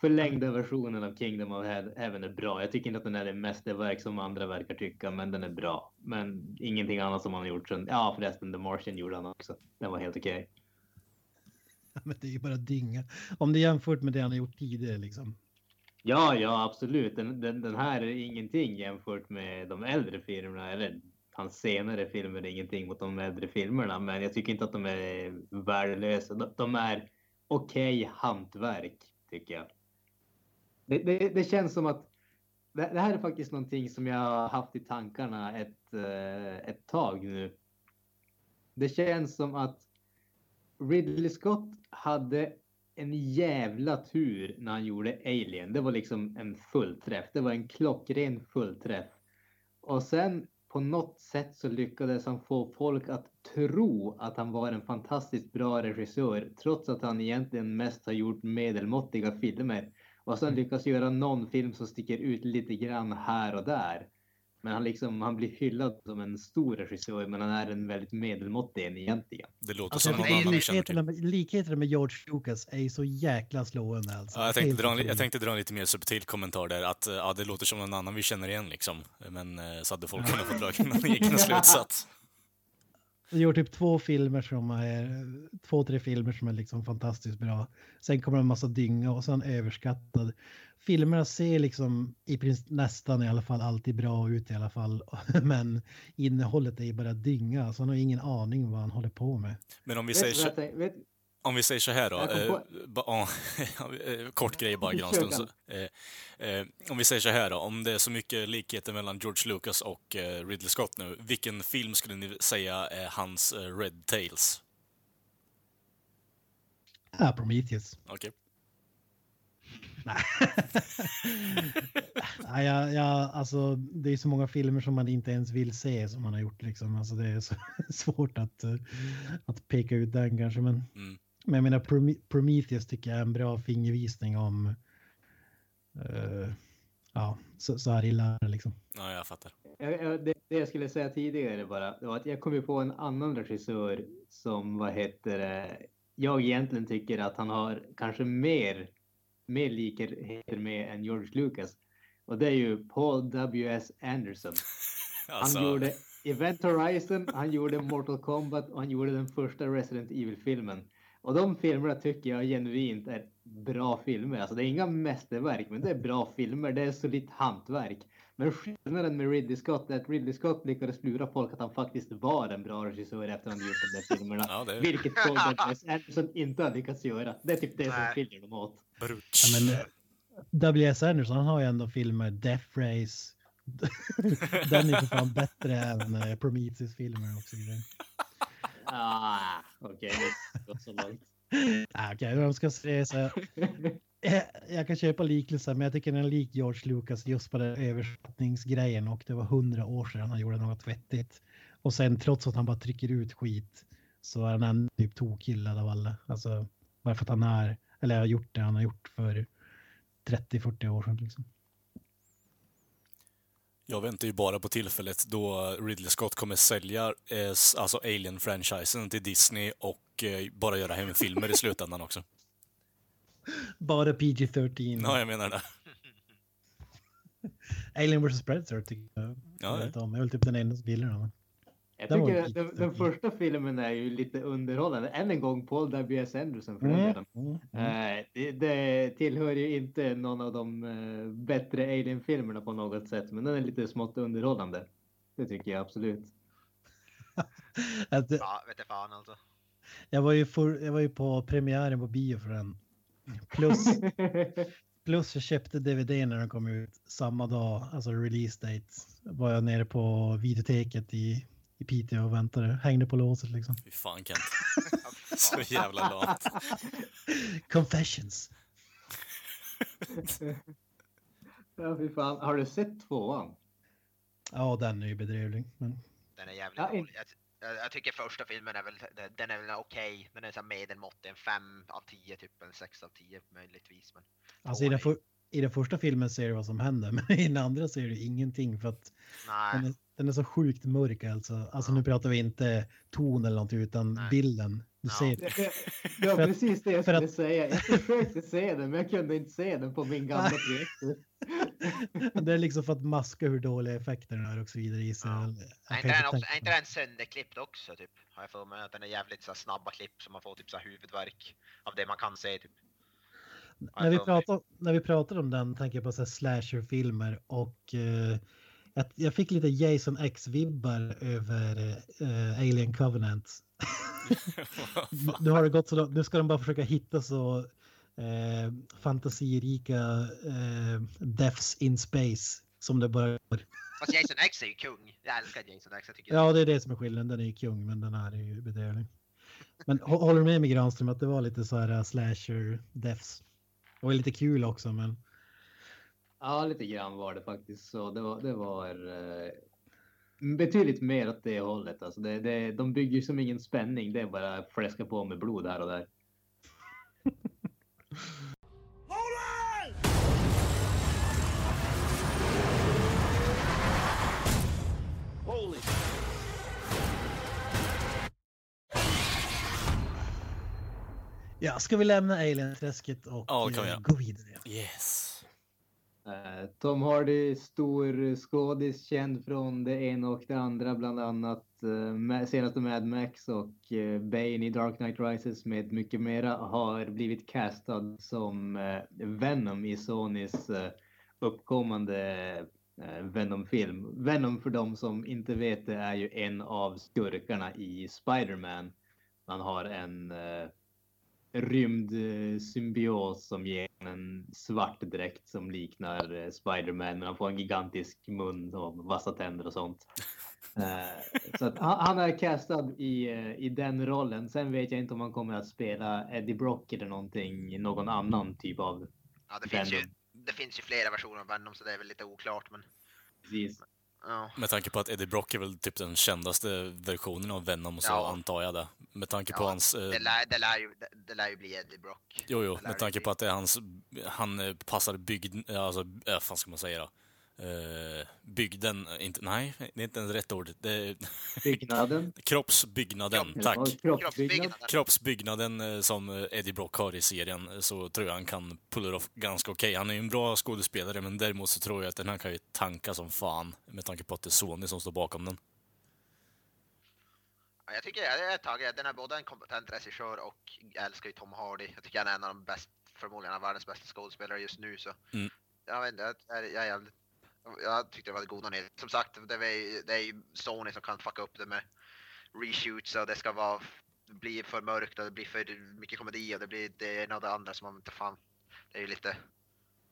förlängda versionen av Kingdom of Heaven även är bra. Jag tycker inte att den är det mästerverk som andra verkar tycka, men den är bra. Men ingenting annat som han har gjort sen. Ja, förresten, The Martian gjorde han också. Den var helt okej. Men det är ju bara dynga. Om det jämfört med det han har gjort tidigare liksom. Ja, ja, absolut. Den, den, den här är ingenting jämfört med de äldre filmerna. Eller hans senare filmer är ingenting mot de äldre filmerna. Men jag tycker inte att de är värdelösa. De, de är okej okay hantverk, tycker jag. Det, det, det, känns som att det, det, här är faktiskt någonting som jag har haft i tankarna ett, eh, ett tag nu. Det känns som att Ridley Scott hade en jävla tur när han gjorde Alien. Det var liksom en fullträff. Det var en klockren fullträff. Och sen på något sätt så lyckades han få folk att tro att han var en fantastiskt bra regissör trots att han egentligen mest har gjort medelmåttiga filmer. Och sen lyckas göra någon film som sticker ut lite grann här och där. Men han, liksom, han blir hyllad som en stor regissör, men han är en väldigt medelmåttig en egentligen. Det låter Alltså, som någon annan vi känner likheterna, till. med, likheterna med George Lucas är ju så jäkla slående alltså. Ja, jag, tänkte dra, en- jag tänkte dra en lite mer subtil kommentar där, att ja, det låter som någon annan vi känner igen liksom. Men eh, så hade folk kunnat få dra någon egen <laughs> slutsats. Han gör typ två filmer som är, två, tre filmer som är liksom fantastiskt bra. Sen kommer en massa dynga och sen överskattad. Filmerna ser liksom i princip nästan i alla fall alltid bra ut i alla fall. <laughs> Men innehållet är ju bara dynga, så han har ingen aning vad han håller på med. Men om vi Vet säger vet, om vi säger så här då. Eh, ba, <laughs> eh, kort grej bara, Granström. eh, eh, om vi säger så här då, om det är så mycket likheter mellan George Lucas och eh, Ridley Scott nu, vilken film skulle ni säga är hans eh, Red Tails? Ja, Prometheus. Okej. Nej. <laughs> Nej, jag, jag, alltså, det är så många filmer som man inte ens vill se som man har gjort. Liksom. Alltså, det är så <laughs> svårt att, att peka ut den kanske. Men, Mm. Men jag menar, Prome- Prometheus tycker jag är en bra fingervisning om eh, ja, så, så här illa är det liksom. Ja, jag fattar. jag, jag, det, det jag skulle säga tidigare bara, det var att jag kom ju på en annan regissör som, vad heter det, jag egentligen tycker att han har kanske mer, mer likheter med än George Lucas. Och det är ju Paul W.S. Anderson. <laughs> Alltså, Han gjorde Event Horizon, han gjorde Mortal Kombat och han gjorde den första Resident Evil-filmen. Och de filmerna tycker jag genuint är bra filmer. Alltså det är inga mästerverk, men det är bra filmer. Det är solitt hantverk. Men skillnaden med Ridley Scott är att Ridley Scott lyckades lura folk att han faktiskt var en bra regissör efter att han gjort de där filmerna. <laughs> Ja, det- Vilket Paul W.S. Anderson inte har lyckats göra. Det är typ det som skiljer dem åt. Brutsch. Ja, men, W.S. Anderson han har ju ändå filmer, Death Race. <laughs> Den är för fan bättre än eh, Prometheus-filmer och så vidare. Ah, okej, det går så långt. <laughs> Ah, okej, okay, jag ska säga så här. Eh, jag kan köpa liknelser, men jag tycker den är lik George Lucas just på den översättningsgrejen och det var hundra år sedan han gjorde något vettigt. Och sen trots att han bara trycker ut skit så är han ändå typ tokhyllad av alla. Alltså bara för att han är, eller har gjort det han har gjort för 30-40 år sedan. Liksom. Jag väntar ju bara på tillfället då Ridley Scott kommer sälja eh, alltså Alien-franchisen till Disney och eh, bara göra hemfilmer i slutändan också. <laughs> Bara PG-13. Ja, jag menar det. <laughs> Alien vs Predator tycker jag. Ja, jag, ja. vet om. jag är väl typ den enda som gillar den. Jag Den tycker den, den första filmen är ju lite underhållande. Än en gång Paul W.S. Anderson för Mm. Mm. Mm. Eh, det, det tillhör ju inte någon av de eh, bättre Alien-filmerna på något sätt, men den är lite smått underhållande. Det tycker jag absolut. <laughs> Att, Ja, vet jag fan alltså. jag, var ju för, jag var ju på premiären på bio för den. Plus, <laughs> plus jag köpte DVD när den kom ut samma dag, alltså release date. Var jag nere på videoteket i, i Piteå och väntade, hängde på låset liksom. Fy fan Kent. <laughs> Så jävla lamt. Confessions. <laughs> ja, fy fan. Har du sett tvåan? Ja, den är ju bedrövlig. Men Den är jävligt Ja, dålig. Jag, jag, tycker första filmen är väl, den- är väl okej. Den är så medelmåttig, en 5 av 10 typ, en 6 av 10 möjligtvis. Men alltså i den, för, i den första filmen ser du vad som händer, <laughs> men i den andra ser du ingenting för att den är, den är så sjukt mörk alltså. Alltså nu pratar vi inte ton eller någonting utan Nej. bilden. Du Ja. ser, Det, var För att- precis det jag skulle att- säga. Jag försökte se den, men jag kunde inte se den på min gamla projektor. <laughs> det är liksom för att maska hur dåliga effekterna är och så vidare sig. Ja. Jag är inte, den också, är inte den sönderklippt också typ? Har jag för mig att den är jävligt så snabba klipp så man får typ så här huvudvärk av det man kan se typ. När vi, pratar, när vi pratar om den tänker jag på så slasherfilmer och eh, jag, jag fick lite Jason X-vibbar över eh, Alien Covenant. <laughs> Nu- har det gått så långt, nu ska de bara försöka hitta så eh, fantasirika eh, deaths in space som det bara går. Fast Jason X är ju kung. Jag älskar Jason X. Jag tycker Ja, det är det som är skillnaden. Den är ju kung, men den här är ju bedrövlig. Men hå- håller du med mig Granström att det var lite så här slasher deaths? Det var lite kul också, men Ja, lite grann var det faktiskt så. Det var, det var eh, betydligt mer åt det hållet. Alltså det, det, de bygger som ingen spänning. Det är bara fläska på med blod här och där. <laughs> ja, ska vi lämna Alien-träsket och Ja, eh, gå vidare? Yes. Eh, Tom Hardy, stor skådis, känd från det ena och det andra, bland annat eh, med- senaste Mad Max och eh, Bane i Dark Knight Rises med mycket mera, har blivit castad som Venom i Sonys uppkommande Venom-film. Venom för de som inte vet det är ju en av skurkarna i Spider-Man. Man har en rymdsymbios som ger en svart dräkt som liknar eh, Spider-Man. Men han får en gigantisk mun och vassa tänder och sånt. <laughs> Eh, så att han, han är castad i, eh, i den rollen. Sen vet jag inte om han kommer att spela Eddie Brock eller någonting, någon annan typ av Ja, det finns, ju, det finns ju flera versioner av Venom så det är väl lite oklart men... Precis. Ja. Med tanke på att Eddie Brock är väl typ den kändaste versionen av Venom så Ja. antar jag det. Med tanke på Ja, hans... Eh, Det, lär, det, lär ju, det, det lär ju bli Eddie Brock. jo, jo, med tanke på att det är hans... Han eh, passar bygd... Alltså, äh, fan ska man säga då? Eh, bygden, inte, nej, det är inte ens rätt ord. Det Byggnaden. <laughs> kroppsbyggnaden, Eller tack. Kroppsbyggnad. Kroppsbyggnaden. Kroppsbyggnaden eh, som eh, Eddie Brock har i serien eh, så tror jag han kan pulla det off ganska okej. Han är ju en bra skådespelare men däremot så tror jag att den här kan ju tanka som fan med tanke på att det är Sony som står bakom den. Ja, jag tycker jag är taggad. Den är både en kompetent regissör och jag älskar ju Tom Hardy. Jag tycker han är en av de bäst, förmodligen en av världens bästa skådespelare just nu så. Mm. Jag vet inte, jag, jag, jag, är jävligt- jag tyckte det var goda nyheter. Som sagt, det, ju- det är ju Sony som kan fucka upp det med reshoots och det ska vara bli för mörkt och det blir för mycket komedi och det blir det ena och det andra som man inte fan. Det är ju lite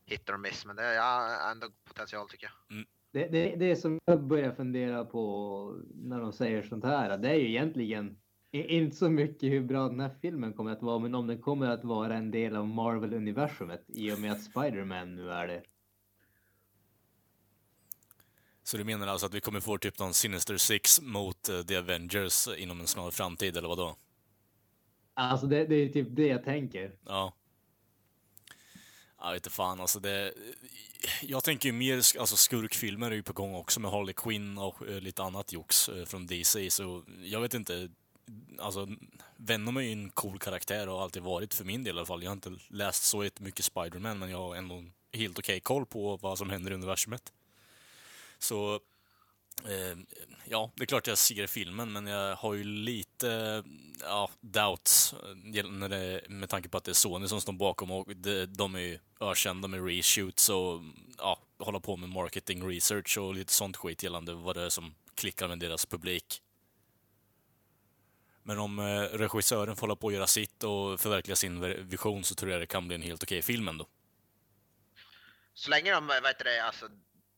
hit or miss men det är ja, ändå potential tycker jag. Det, det, det som jag börjar fundera på när de säger sånt här, det är ju egentligen inte så mycket hur bra den här filmen kommer att vara, men om den kommer att vara en del av Marvel-universumet i och med att Spider-Man nu är det. Så du menar alltså att vi kommer få typ någon Sinister Six mot eh, The Avengers inom en snar framtid eller vadå? Alltså det, det är typ det jag tänker. Ja. Jag vet inte fan alltså det... Jag tänker ju mer, alltså skurkfilmer är ju på gång också med Harley Quinn och eh, lite annat jox eh, från DC så jag vet inte. Alltså Venom är ju en cool karaktär och har alltid varit för min del i alla fall. Jag har inte läst så mycket Spider-Man men jag har ändå helt okej koll på vad som händer i universumet. Så Eh, ja, det är klart jag ser filmen, men jag har ju lite ja, doubts eh, när det, med tanke på att det är Sony som står bakom och det, de är ju ökända med reshoots och ja, hålla på med marketing research och lite sånt skit gällande vad det är som klickar med deras publik. Men om eh, regissören får hålla på och göra sitt och förverkliga sin vision så tror jag det kan bli en helt okej film ändå. Så länge de, vad heter det, alltså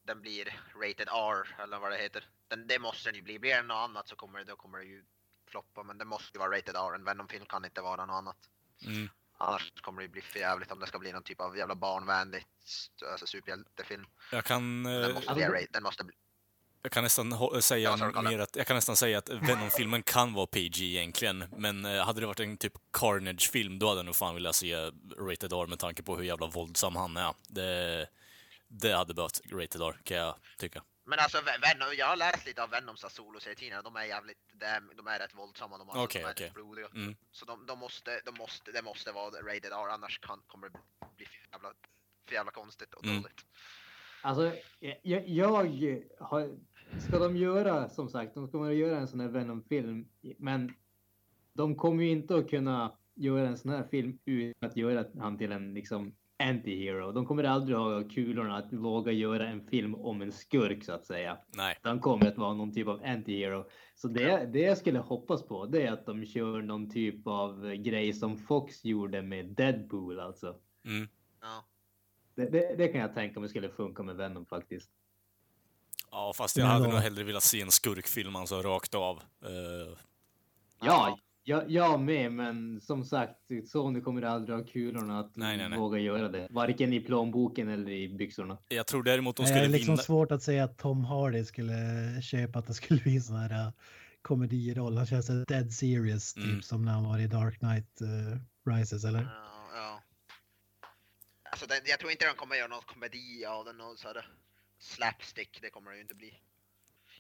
den blir rated R eller vad det heter. Den, det måste den ju bli. Blir det något annat så kommer det, då kommer det ju floppa. Men det måste ju vara rated R. En Venom-film kan inte vara något annat. Mm. Annars kommer det ju bli för jävligt om det ska bli någon typ av jävla barnvänligt alltså superhjältefilm. Jag kan... Den Eh, måste, bli den måste bli. Jag kan nästan hå- säga Ja, mer att, jag kan nästan säga att Venom-filmen kan vara PG egentligen, men eh, hade det varit en typ Carnage-film, då hade jag nog fan velat se Rated R med tanke på hur jävla våldsam han är. Det, det hade behövt Rated R, kan jag tycka. Men alltså Ve- Venom, jag har läst lite av Venoms soloserietidningar. De är jävligt, de är, de är rätt våldsamma. De, har- Okej, de är rätt blodiga. Mm. Så de, de måste, de måste, det måste vara rated R annars kan, kommer det bli för jävla, för jävla konstigt och Mm. dåligt. Alltså, jag, jag har, ska de göra, som sagt, de kommer att göra en sån här Venom-film, men de kommer ju inte att kunna göra en sån här film utan att göra han till en liksom anti-hero. De kommer aldrig ha kulorna att våga göra en film om en skurk så att säga. Nej. Han kommer att vara någon typ av anti-hero. Så det, det jag skulle hoppas på det är att de kör någon typ av grej som Fox gjorde med Deadpool alltså. Mm. Ja. Det, det, det kan jag tänka mig skulle funka med Venom faktiskt. Ja, fast jag hade nog hellre velat se en skurkfilm alltså rakt av. Eh, Ja, jag, jag med, men som sagt, Sony kommer aldrig ha kulorna att Nej, nej, nej. våga göra det. Varken i plånboken eller i byxorna. jag tror däremot de Det skulle är liksom vinna. svårt att säga att Tom Hardy skulle köpa att det skulle bli sån här uh, komediroll. Han känns dead serious, typ Mm. som när han var i Dark Knight uh, Rises, eller? Ja, ja. Alltså, det, jag tror inte de kommer göra någon komedi av den, någon så här slapstick, det kommer det ju inte bli.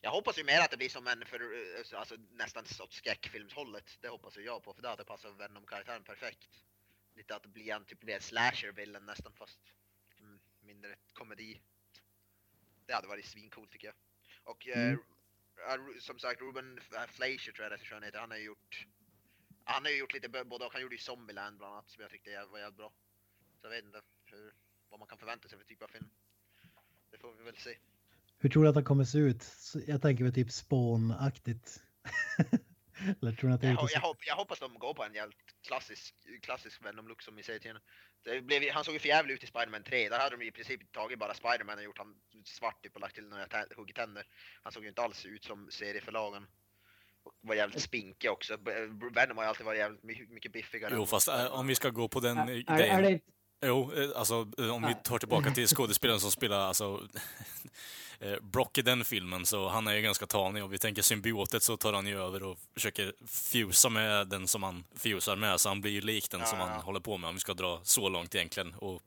Jag hoppas ju mer att det blir som en, för, eh, alltså, nästan åt skräckfilmshållet. Det hoppas jag på, för det hade passat Venom-karaktären perfekt. Lite att det blir en typ blir slasher-villen nästan, fast mm, mindre komedi. Det hade varit svincoolt tycker jag. Och eh, Mm. Ru- som sagt, Ruben F- Fleischer tror jag regissören heter, han har ju gjort han har ju gjort lite både och, han gjorde ju Zombieland bland annat som jag tyckte var jävligt bra. Så jag vet inte hur, vad man kan förvänta sig för typ av film. Det får vi väl se. Hur tror du att han kommer se ut? Jag tänker väl typ Spawn-aktigt. <laughs> eller tror att det är Jag, jag, hopp, jag hoppas de går på en jävligt klassisk, klassisk Venom-look som vi säger till det blev, Han såg ju för jävligt ut i Spider-Man 3, där hade de i princip tagit bara Spider-Man och gjort han svart typ och lagt till några huggit tänder. Han såg ju inte alls ut som serieförlagen. Och var jävligt spinkig också. Venom har ju alltid varit jävligt my- mycket biffigare. Jo, fast eh, om vi ska gå på den eh, Är, är, grejen. är det Jo, eh, alltså om vi tar tillbaka till <laughs> skådespelaren som spelar alltså Brock i den filmen, så han är ju ganska tanig. Och vi tänker symbiotet så tar han ju över och försöker fusa med den som han fusar med, så han blir ju lik den Ja, som ja. han håller på med, om vi ska dra så långt egentligen. Och,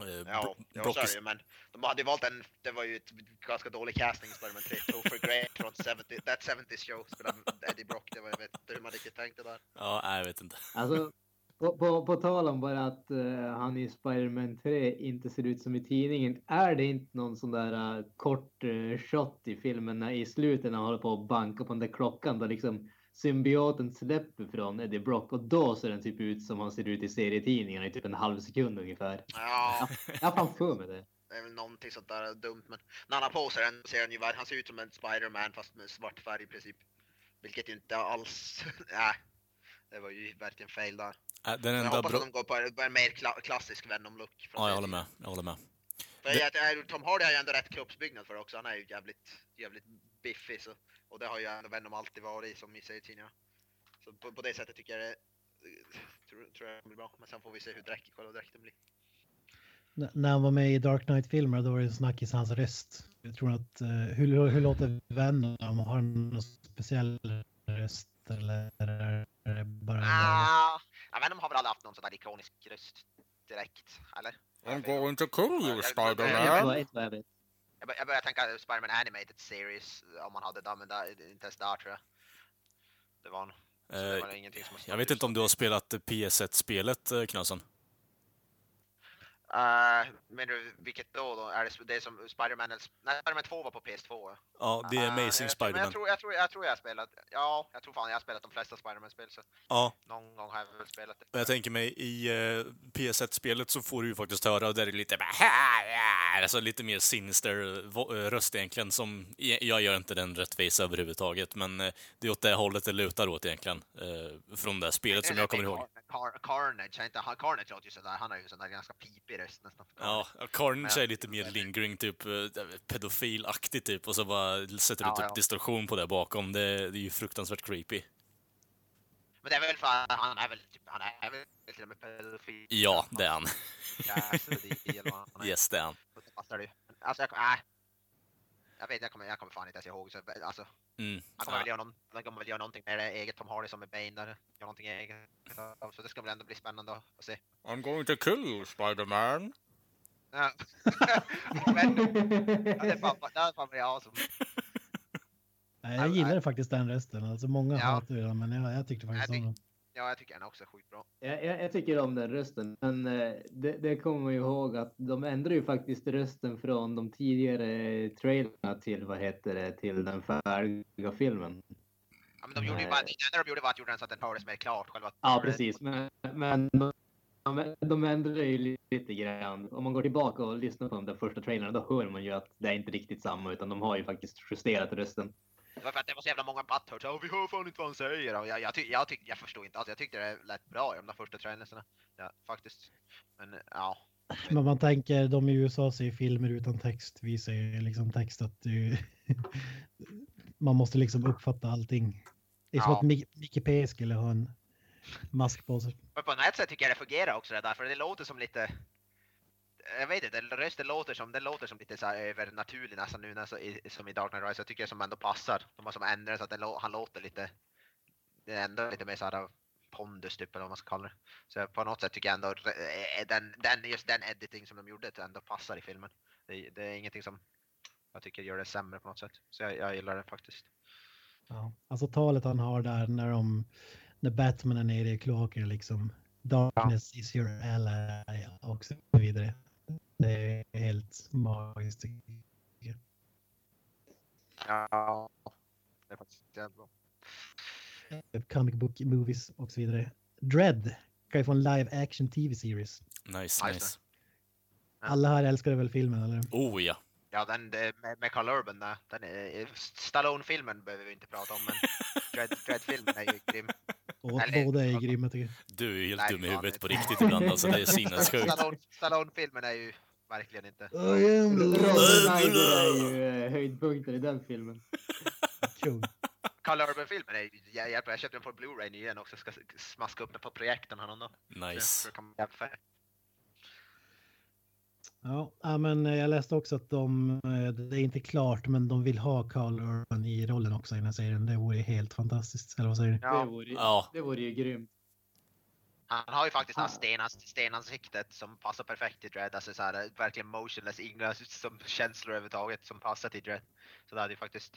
eh, Ja, Bro- ja Brock så är är- det ju, men de hade ju valt en, det var ju ett ganska dålig casting i Spiderman 3. Topher <laughs> Grace från 70, That 70's Show spelade Eddie Brock, det var, jag vet inte hur man riktigt tänkte där. Ja, nej, jag vet inte. Alltså, på, på, på tal om bara att eh, han i Spider-Man 3 inte ser ut som i tidningen. Är det inte någon sån där eh, kort eh, shot i filmen när i slutet när han håller på att banka på den där klockan där liksom symbioten släpper från Eddie Brock och då ser den typ ut som han ser ut i serietidningarna i typ en halv sekund ungefär. Ja, Jag har fan för mig det. det är väl någonting sånt där dumt, men när han har på sig den ser han ju, han ser ut som en Spider-Man fast med svart färg i princip. Vilket inte alls, <laughs> nej. Det var ju verkligen fel där. Äh, Den Jag enda hoppas bra... att de går på en, på en mer kla- klassisk Venom-look. från Ja, jag håller med. Jag håller med. För jag, jag, Tom Hardy har ju ändå rätt kroppsbyggnad för det också. Han är ju jävligt, jävligt biffig. Så, och det har ju ändå Venom alltid varit som i serietidningarna. Så på, på det sättet tycker jag det tror, tror jag det blir bra. Men sen får vi se hur dräktig själva dräkten blir. N- När han var med i Dark Knight-filmer då var det en snackis hans röst. Jag tror att, eh, hur, hur låter Venom? Har han någon speciell röst eller är det bara... Ah, ja, Venom har väl aldrig haft någon sån där ikonisk röst direkt, eller? I'm going to kill you, Spider-Man. Jag. Jag, bör, jag börjar tänka Spider-Man Animated Series om man hade det, men där, inte ens där tror jag. Det var, en- så det Eh, var ingenting som Jag vet inte om du har spelat PS1-spelet, eh, Knasen? Uh, men du, vilket då? då? Är det det som Spider-Man? Nej, Spider-Man 2 var på PS2. Ja, det är Eh, Amazing Men Spider-Man. jag tror, jag, tror, jag tror jag har spelat, ja, jag tror fan jag har spelat de flesta Spider-Man-spel Ja, någon gång har jag väl spelat det. och jag tänker mig i eh, PS1-spelet så får du ju faktiskt höra, och där är det lite bara, alltså lite mer sinister röst egentligen, som jag gör inte den rättvisa överhuvudtaget, men det är åt det hållet det lutar åt egentligen, från det spelet som jag kommer ihåg. Car, Car, Carnage, inte, Carnage låter ju sådär, han har ju sån där ganska pipig röst nästan. Ja, Carnage är lite mer lingering, typ eh, pedofilaktig typ, och så bara sätter du Ja, typ ja. distorsion på det bakom. Det, det är ju fruktansvärt creepy. Men det är väl för han är väl, typ, han är väl till och med pedofil. Ja, det är han. Är. <laughs> Yes, det är han. Alltså jag, äh, jag vet, jag kommer, jag kommer fan inte ens ihåg. Så, alltså, Mm. han kommer, Ja. väl göra någon, han kommer väl göra någonting med det eget Tom Hardy som är Bane där. Gör någonting eget. Så det ska väl ändå bli spännande att se. I'm going to kill you, Spider-Man. Ja. <laughs> Men, ja, det är fan, det är fan som. Nej, jag gillar faktiskt den rösten. Alltså många Ja. hatar ju den, men jag, jag tyckte faktiskt Jag om den. Ja, jag tycker den är också sjukt bra. Jag, jag, jag tycker om den rösten, men eh, det, det kommer man ju ihåg att de ändrade ju faktiskt rösten från de tidigare trailerna till vad heter det, till den färdiga filmen. Ja, men de gjorde ju bara, det enda de gjorde var att gjorde den så att den hördes mer klart. Själva Ja, precis. Men, men de, de ändrar ju lite grann. Om man går tillbaka och lyssnar på de där första trailerna, då hör man ju att det är inte riktigt samma, utan de har ju faktiskt justerat rösten. Det var för att det var så jävla många butthurt. Så, vi hör fan inte vad han säger. Och jag, jag, tyck, jag, tyck, jag förstod inte alls. Jag tyckte det lät bra i de där första trailerna. Ja, faktiskt. Men ja. Men man tänker, de i USA ser filmer utan text. Vi ser liksom text att du... <laughs> man måste liksom uppfatta allting. Det är som Ja. att Mic- Micke P skulle ha en mask på sig. Men på ett sätt tycker jag det fungerar också det där, för det låter som lite... Jag vet inte, rösten låter som, den låter som lite så övernaturlig nästan nu nästan, som i Dark Knight Rise. Jag tycker som ändå passar. De har som ändrat så att lå- han låter lite... Det är ändå lite mer så här pondus typ eller vad man ska kalla det. Så på något sätt tycker jag ändå eh, den, den, just den editing som de gjorde ändå passar i filmen. Det, det är ingenting som jag tycker gör det sämre på något sätt. Så jag, jag gillar det faktiskt. Ja. Alltså talet han har där när de... När Batman är nere i kloaker liksom. Darkness is your ally och så vidare. Det är helt magiskt. Ja, det är faktiskt jävligt bra. Comic book movies och så vidare. Dread kan ju få en live action tv-series. Nice, Nice. nice. Alla här älskade väl filmen eller? Oh ja. Ja, den med, med Carl Urban där. Den är, Stallone-filmen behöver vi inte prata om, men <laughs> Dread, Dread-filmen är ju grym. Och Eller- båda är grymma tycker jag. Du är ju helt Nej, dum i huvudet det- på riktigt ibland alltså. Det är <laughs> sinnessjukt. Stallone, Stallone-filmen är ju verkligen inte... Robin är ju eh, höjdpunkten i den filmen. <laughs> Kung. Carl Urban-filmen är ju bra. Jag köpte den på Blu-ray nu igen också. Ska smaska upp den på projektorn här någon dag. Nice. Så det kan bli jävligt fett. Ja, men eh, jag läste också att de, eh, det är inte klart, men de vill ha Carl Urban i rollen också i den här serien. Det vore helt fantastiskt. Eller vad säger ni? Det, Ja, vore, ju- Ja. det vore ju grymt. han har ju faktiskt det här Ah. stenans, stenansiktet som passar perfekt till Dread. Alltså så här, verkligen motionless, inga som känslor överhuvudtaget som passar till Dread. Så det hade ju faktiskt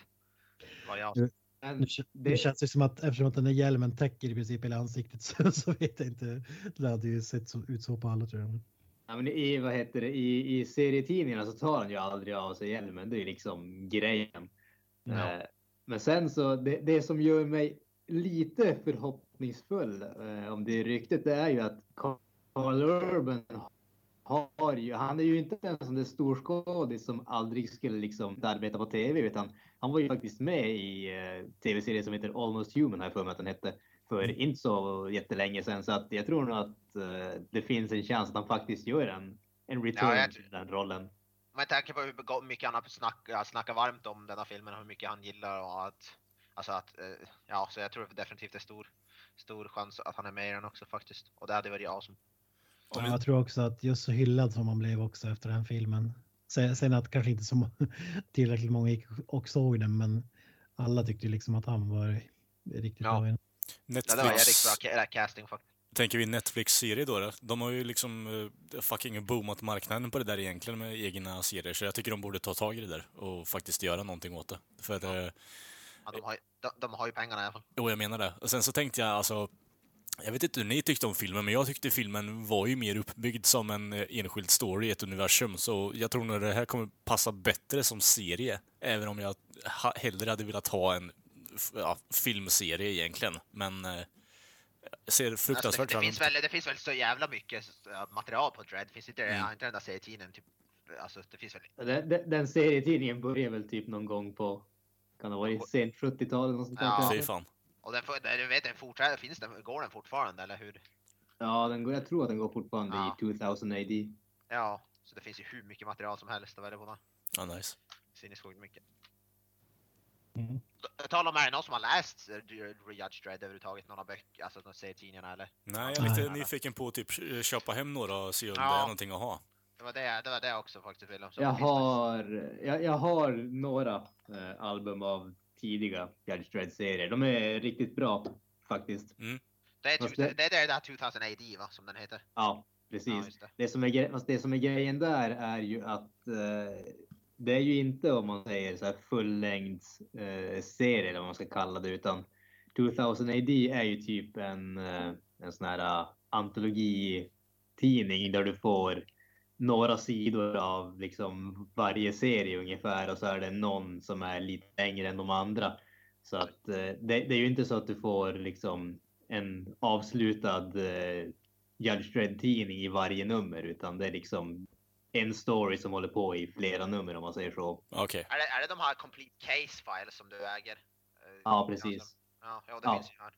varit jag. Men det- nu känns det som att eftersom att den där hjälmen täcker i princip hela ansiktet så, <laughs> så vet jag inte. Det hade ju sett så, ut så på alla tror jag. Ja, men i, vad heter det, i, i serietidningarna så tar han ju aldrig av sig hjälmen. Det är ju liksom grejen. Ja. Eh, men sen så, det, det som gör mig lite förhoppningsfull eh, om det ryktet, det är ju att Carl Urban har ju, han är ju inte en sån där storskådis som aldrig skulle liksom arbeta på tv, utan han var ju faktiskt med i eh, tv-serien som heter Almost Human, har jag för mig att den hette, för inte så jättelänge sedan. Så att jag tror nog att eh, det finns en chans att han faktiskt gör en, en return Ja, till den rollen. Med tanke på hur mycket han har snackat snackar varmt om denna filmen och hur mycket han gillar och att... Alltså att, eh, ja, så jag tror definitivt det är stor, stor chans att han är med i den också faktiskt. Och det hade varit awesome. Ja, jag tror också att just så hyllad som han blev också efter den filmen. Sen, att kanske inte så <laughs> tillräckligt många gick och såg den, men alla tyckte liksom att han var riktigt Ja. bra. Ja, det var jävligt Netflix. bra ca- casting faktiskt. Tänker vi Netflix-serie då, då? De har ju liksom uh, fucking boomat marknaden på det där egentligen med egna serier. Så jag tycker de borde ta tag i det där och faktiskt göra någonting åt det. För att, eh, Ja, de, har, ju- de, de har ju pengarna i alla fall. Jo, jag menar det. Och sen så tänkte jag alltså, jag vet inte hur ni tyckte om filmen, men jag tyckte filmen var ju mer uppbyggd som en eh, enskild story i ett universum. Så jag tror nog det här kommer passa bättre som serie, även om jag hellre hade velat ha en ja, filmserie egentligen. Men eh, ser Alltså, fruktansvärt det, det, fram finns väl, det finns väl så jävla mycket material på Dread. Finns inte, Mm. inte den där serietidningen typ... Alltså det finns väl... Den, den, den serietidningen börjar väl typ någon gång på, kan det vara i sent 70-tal eller något sånt Ja. Fy fan. Och den, får- du vet, den fortsätter, finns den, går den fortfarande eller hur? Ja, den går, jag tror att den går fortfarande Ja. i 2000 AD. Ja, så det finns ju hur mycket material som helst att välja på. Ja, nice. Sinnessjukt mycket. Mm. Tala om, är det någon som har läst eh, Judge Dredd överhuvudtaget? Några böcker, alltså de serietidningarna eller? Nej, jag är lite nyfiken på att typ eh, köpa hem några och se om Ja. det är någonting att ha. Det var det, det, var det också faktiskt. Så Jag har, jag, jag har några eh, album av tidiga Judge Dredd-serier. De är riktigt bra faktiskt. Det är, tu- det- det, är det här 2000 AD va, som den heter? Ja, Ja, precis. just det. det, som är, det som är grejen där är ju att eh, det är ju inte om man säger så här fullängdsserie eh, eller vad man ska kalla det utan 2000 AD är ju typ en, eh, en sån här eh, antologitidning där du får några sidor av liksom varje serie ungefär och så är det någon som är lite längre än de andra. Så att det, det är ju inte så att du får liksom en avslutad Judge Dredd-tidning i varje nummer, utan det är liksom en story som håller på i flera nummer om man säger så. Okej. Är det, är det de här complete case files som du äger? Eh, Ja, precis. Ja, ja det Ja. finns ju här.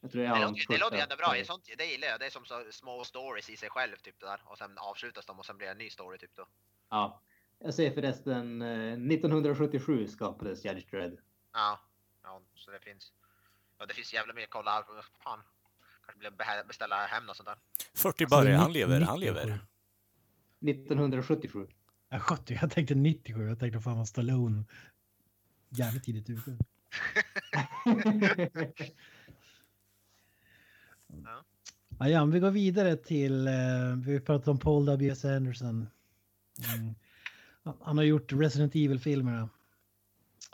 Jag tror Det jag låter, det låter ändå bra. Sånt, det gillar jag. Det är som så små stories i sig själv typ det där. Och sen avslutas de och sen blir det en ny story typ då. Ja. Jag ser förresten eh, 1977 skapades Judge Dredd. Ja, ja så det finns. Ja, det finns jävla mycket att kolla här. Fan. Kanske beställa hem och sånt där. 40 Alltså, Barry, han lever, han 97. lever. 1977. Ja, 70, jag tänkte 97, jag tänkte fan vad Stallone jävligt tidigt ute. <laughs> Ja. Ja, ja, vi går vidare till, eh, vi pratat om Paul W.S. Anderson. Mm. Han har gjort Resident Evil-filmerna.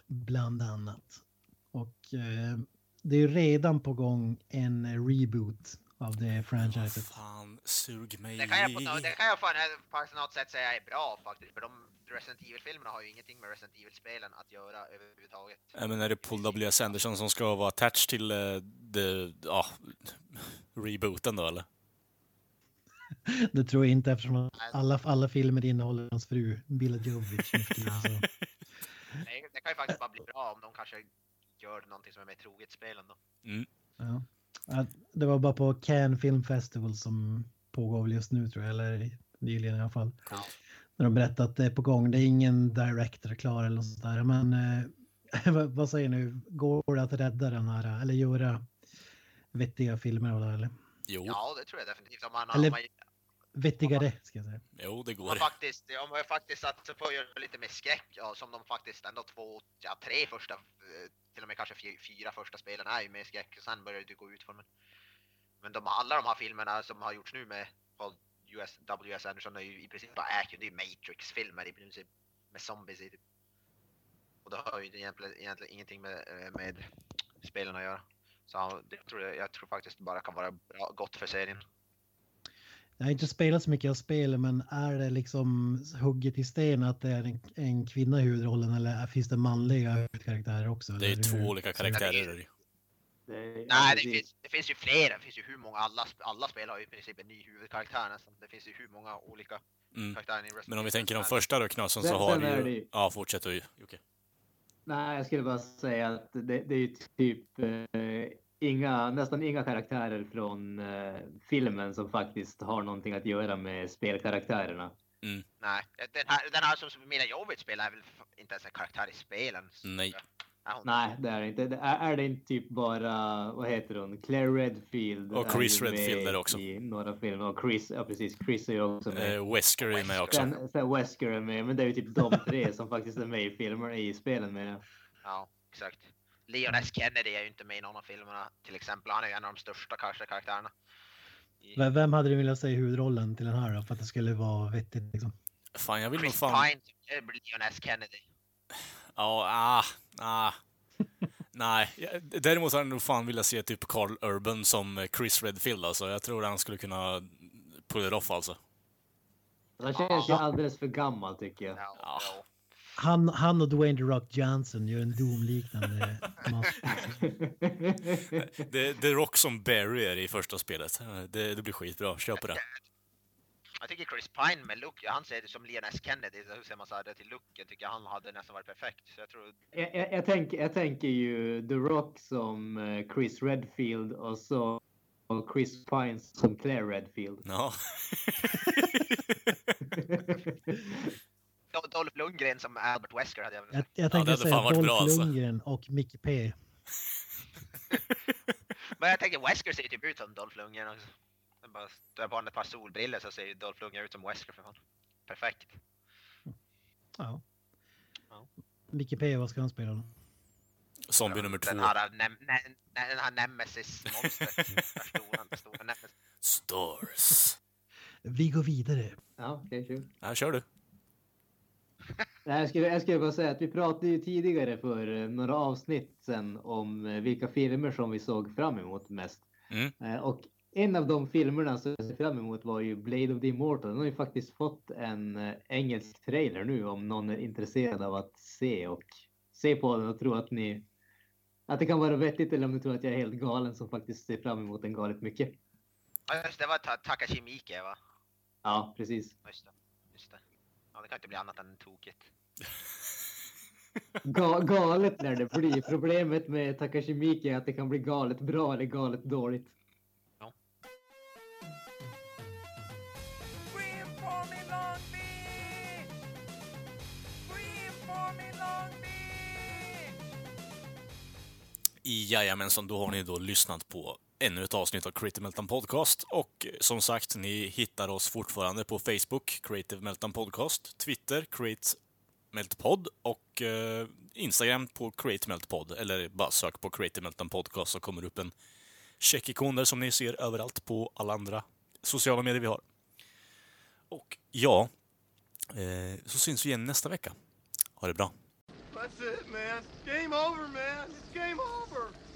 Bland annat. Och eh, det är ju redan på gång en reboot av det franchiset. Fan, sug mig Det kan jag på, det kan jag fan, på något sätt säga är bra faktiskt. För de Resident Evil-filmerna har ju ingenting med Resident Evil-spelen att göra överhuvudtaget. Ja, men är det Paul W.S. Anderson som ska vara attached till uh, the, ja, rebooten då eller? <laughs> Det tror jag inte eftersom alla, alla filmer innehåller hans fru Jovovich. tiden, så. <laughs> Nej, Det kan ju faktiskt bara bli bra om de kanske gör någonting som är mer troget spelen då. Ja. Ja, Det var bara på Cannes Film Festival som pågår väl just nu tror jag, eller nyligen i alla fall. Ja. När de berättar att det är på gång. Det är ingen director klar eller något sånt där. Men eh, <laughs> vad- säger ni? Går det att rädda den här eller göra vettiga filmer av det? Eller Jo, Ja, det tror jag definitivt. Om man, Eller- om man, vettigare ska jag säga. jo det om går. man faktiskt, om man faktiskt satsar på att göra lite mer skräck, ja, som de faktiskt ändå två, ja tre första, eh, till och med kanske fyra första spelen är ju med skräck, och sen börjar det gå ut för men. Men de, alla de här filmerna som har gjorts nu med Paul US, W.S. Anderson är ju i princip bara action, det är ju Matrix-filmer i princip. Med zombies i typ. Och det har ju egentligen, egentligen ingenting med, eh, med spelen att göra. Så jag tror jag, jag tror faktiskt det bara kan vara bra, gott för serien. Jag har inte spelat så mycket av spelet men är det liksom hugget i sten att det är en, en kvinna i huvudrollen eller finns det manliga huvudkaraktärer också? Det är eller två hur? olika karaktärer. är det. Nej, det finns, det finns ju flera. Det finns ju hur många, alla, alla spel har ju i princip en ny huvudkaraktär nästan. Det finns ju hur många olika Mm. karaktärer i Men om vi tänker de första då, Knasen, så har du ju... Ja, fortsätt du Jocke. Nej, jag skulle bara säga att det, det är ju typ eh, inga, nästan inga karaktärer från eh, filmen som faktiskt har någonting att göra med spelkaraktärerna. Nej, den här, den här som Mila Jovovich spelar är väl inte ens en karaktär i spelen. Nej. Nej, det är det inte. Det är, är det inte typ bara, vad heter hon, Claire Redfield? Och Chris Redfield är också. I några filmer. Och Chris, ja precis, Chris är ju också med. Eh, Wesker är med också. Sen, sen Wesker är med, men det är ju typ de tre som faktiskt är med i filmer, i spelen med jag. Ja, exakt. Leon S. Kennedy är ju inte med i någon av filmerna till exempel. Han är ju en av de största kanske karaktärerna. I- Vem- Vem hade du velat säga huvudrollen till den här då för att det skulle vara vettigt? Liksom? Fan, jag vill nog Chris fan... Pine är Leon S. Kennedy. Ja, ah, ah. <laughs> Nej, däremot hade jag nog fan velat se typ Carl Urban som eh, Chris Redfield alltså. Jag tror han skulle kunna pull it off alltså. Han känns ju alldeles för gammal tycker jag. Ja, Ja. ja. Han, han och Dwayne The Rock Johnson gör en Doom-liknande <laughs> mask. Det, det är Rock som Barry är i första spelet. Det, det blir skitbra, kör på det. Jag tycker Chris Pine med look, han ser det som Leon S. Kennedy, hur ser man så här det till looken tycker jag han hade nästan varit perfekt. Så jag tror, jag, jag, jag, tänker, jag tänker ju The Rock som eh, Chris Redfield och så och Chris Pine som Claire Redfield. Ja. <laughs> <laughs> Dol- Dolph Lundgren som Albert Wesker hade jag Jag, jag tänkte hade säga varit Dolph bra, alltså. Lundgren och Mickey P. <laughs> Men jag tänker Wesker ser ju typ ut som Dolph Lundgren också. Jag bara drar på honom ett par solbriller så ser ju Dolph Lundgren ut som Wesker för fan. Perfekt. Ja. Ja. Mickey P, vad ska han spela då? Zombie nummer två. Den här, ne, ne, den här Nemesis-monstret. <laughs> Stora, Nemesis. Stars. Vi går vidare. Ja, okej, kul. Ja, kör du. Nej, Jag skulle, jag skulle bara säga att vi pratade ju tidigare för eh, några avsnitt sen om eh, vilka filmer som vi såg fram emot mest. Mm. Eh, Och en av de filmerna som jag ser fram emot var ju Blade of the Immortal. Den har ju faktiskt fått en engelsk trailer nu om någon är intresserad av att se och se på den och tro att ni Att det kan vara vettigt eller om du tror att jag är helt galen som faktiskt ser fram emot den galet mycket. Ja, just det, var Ta- Takashi Miike va? Ja, precis. Just det. Just det. Ja, det kan inte bli annat än tokigt. <laughs> Ga galet när det blir. Problemet med Takashi Miike är att det kan bli galet bra eller galet dåligt. Beach! Jajamensan, då har ni då lyssnat på ännu ett avsnitt av Creative Meltdown Podcast. Och eh, som sagt, ni hittar oss fortfarande på Facebook, Creative Meltdown Podcast, Twitter, Create Meltpod och eh, Instagram på Create Meltpod. Eller bara sök på Creative Meltdown Podcast så kommer det upp en checkikon där som ni ser överallt på alla andra sociala medier vi har. Och ja, eh, så syns vi igen nästa vecka. Ha det bra. That's it, man. Game over, man. It's game over.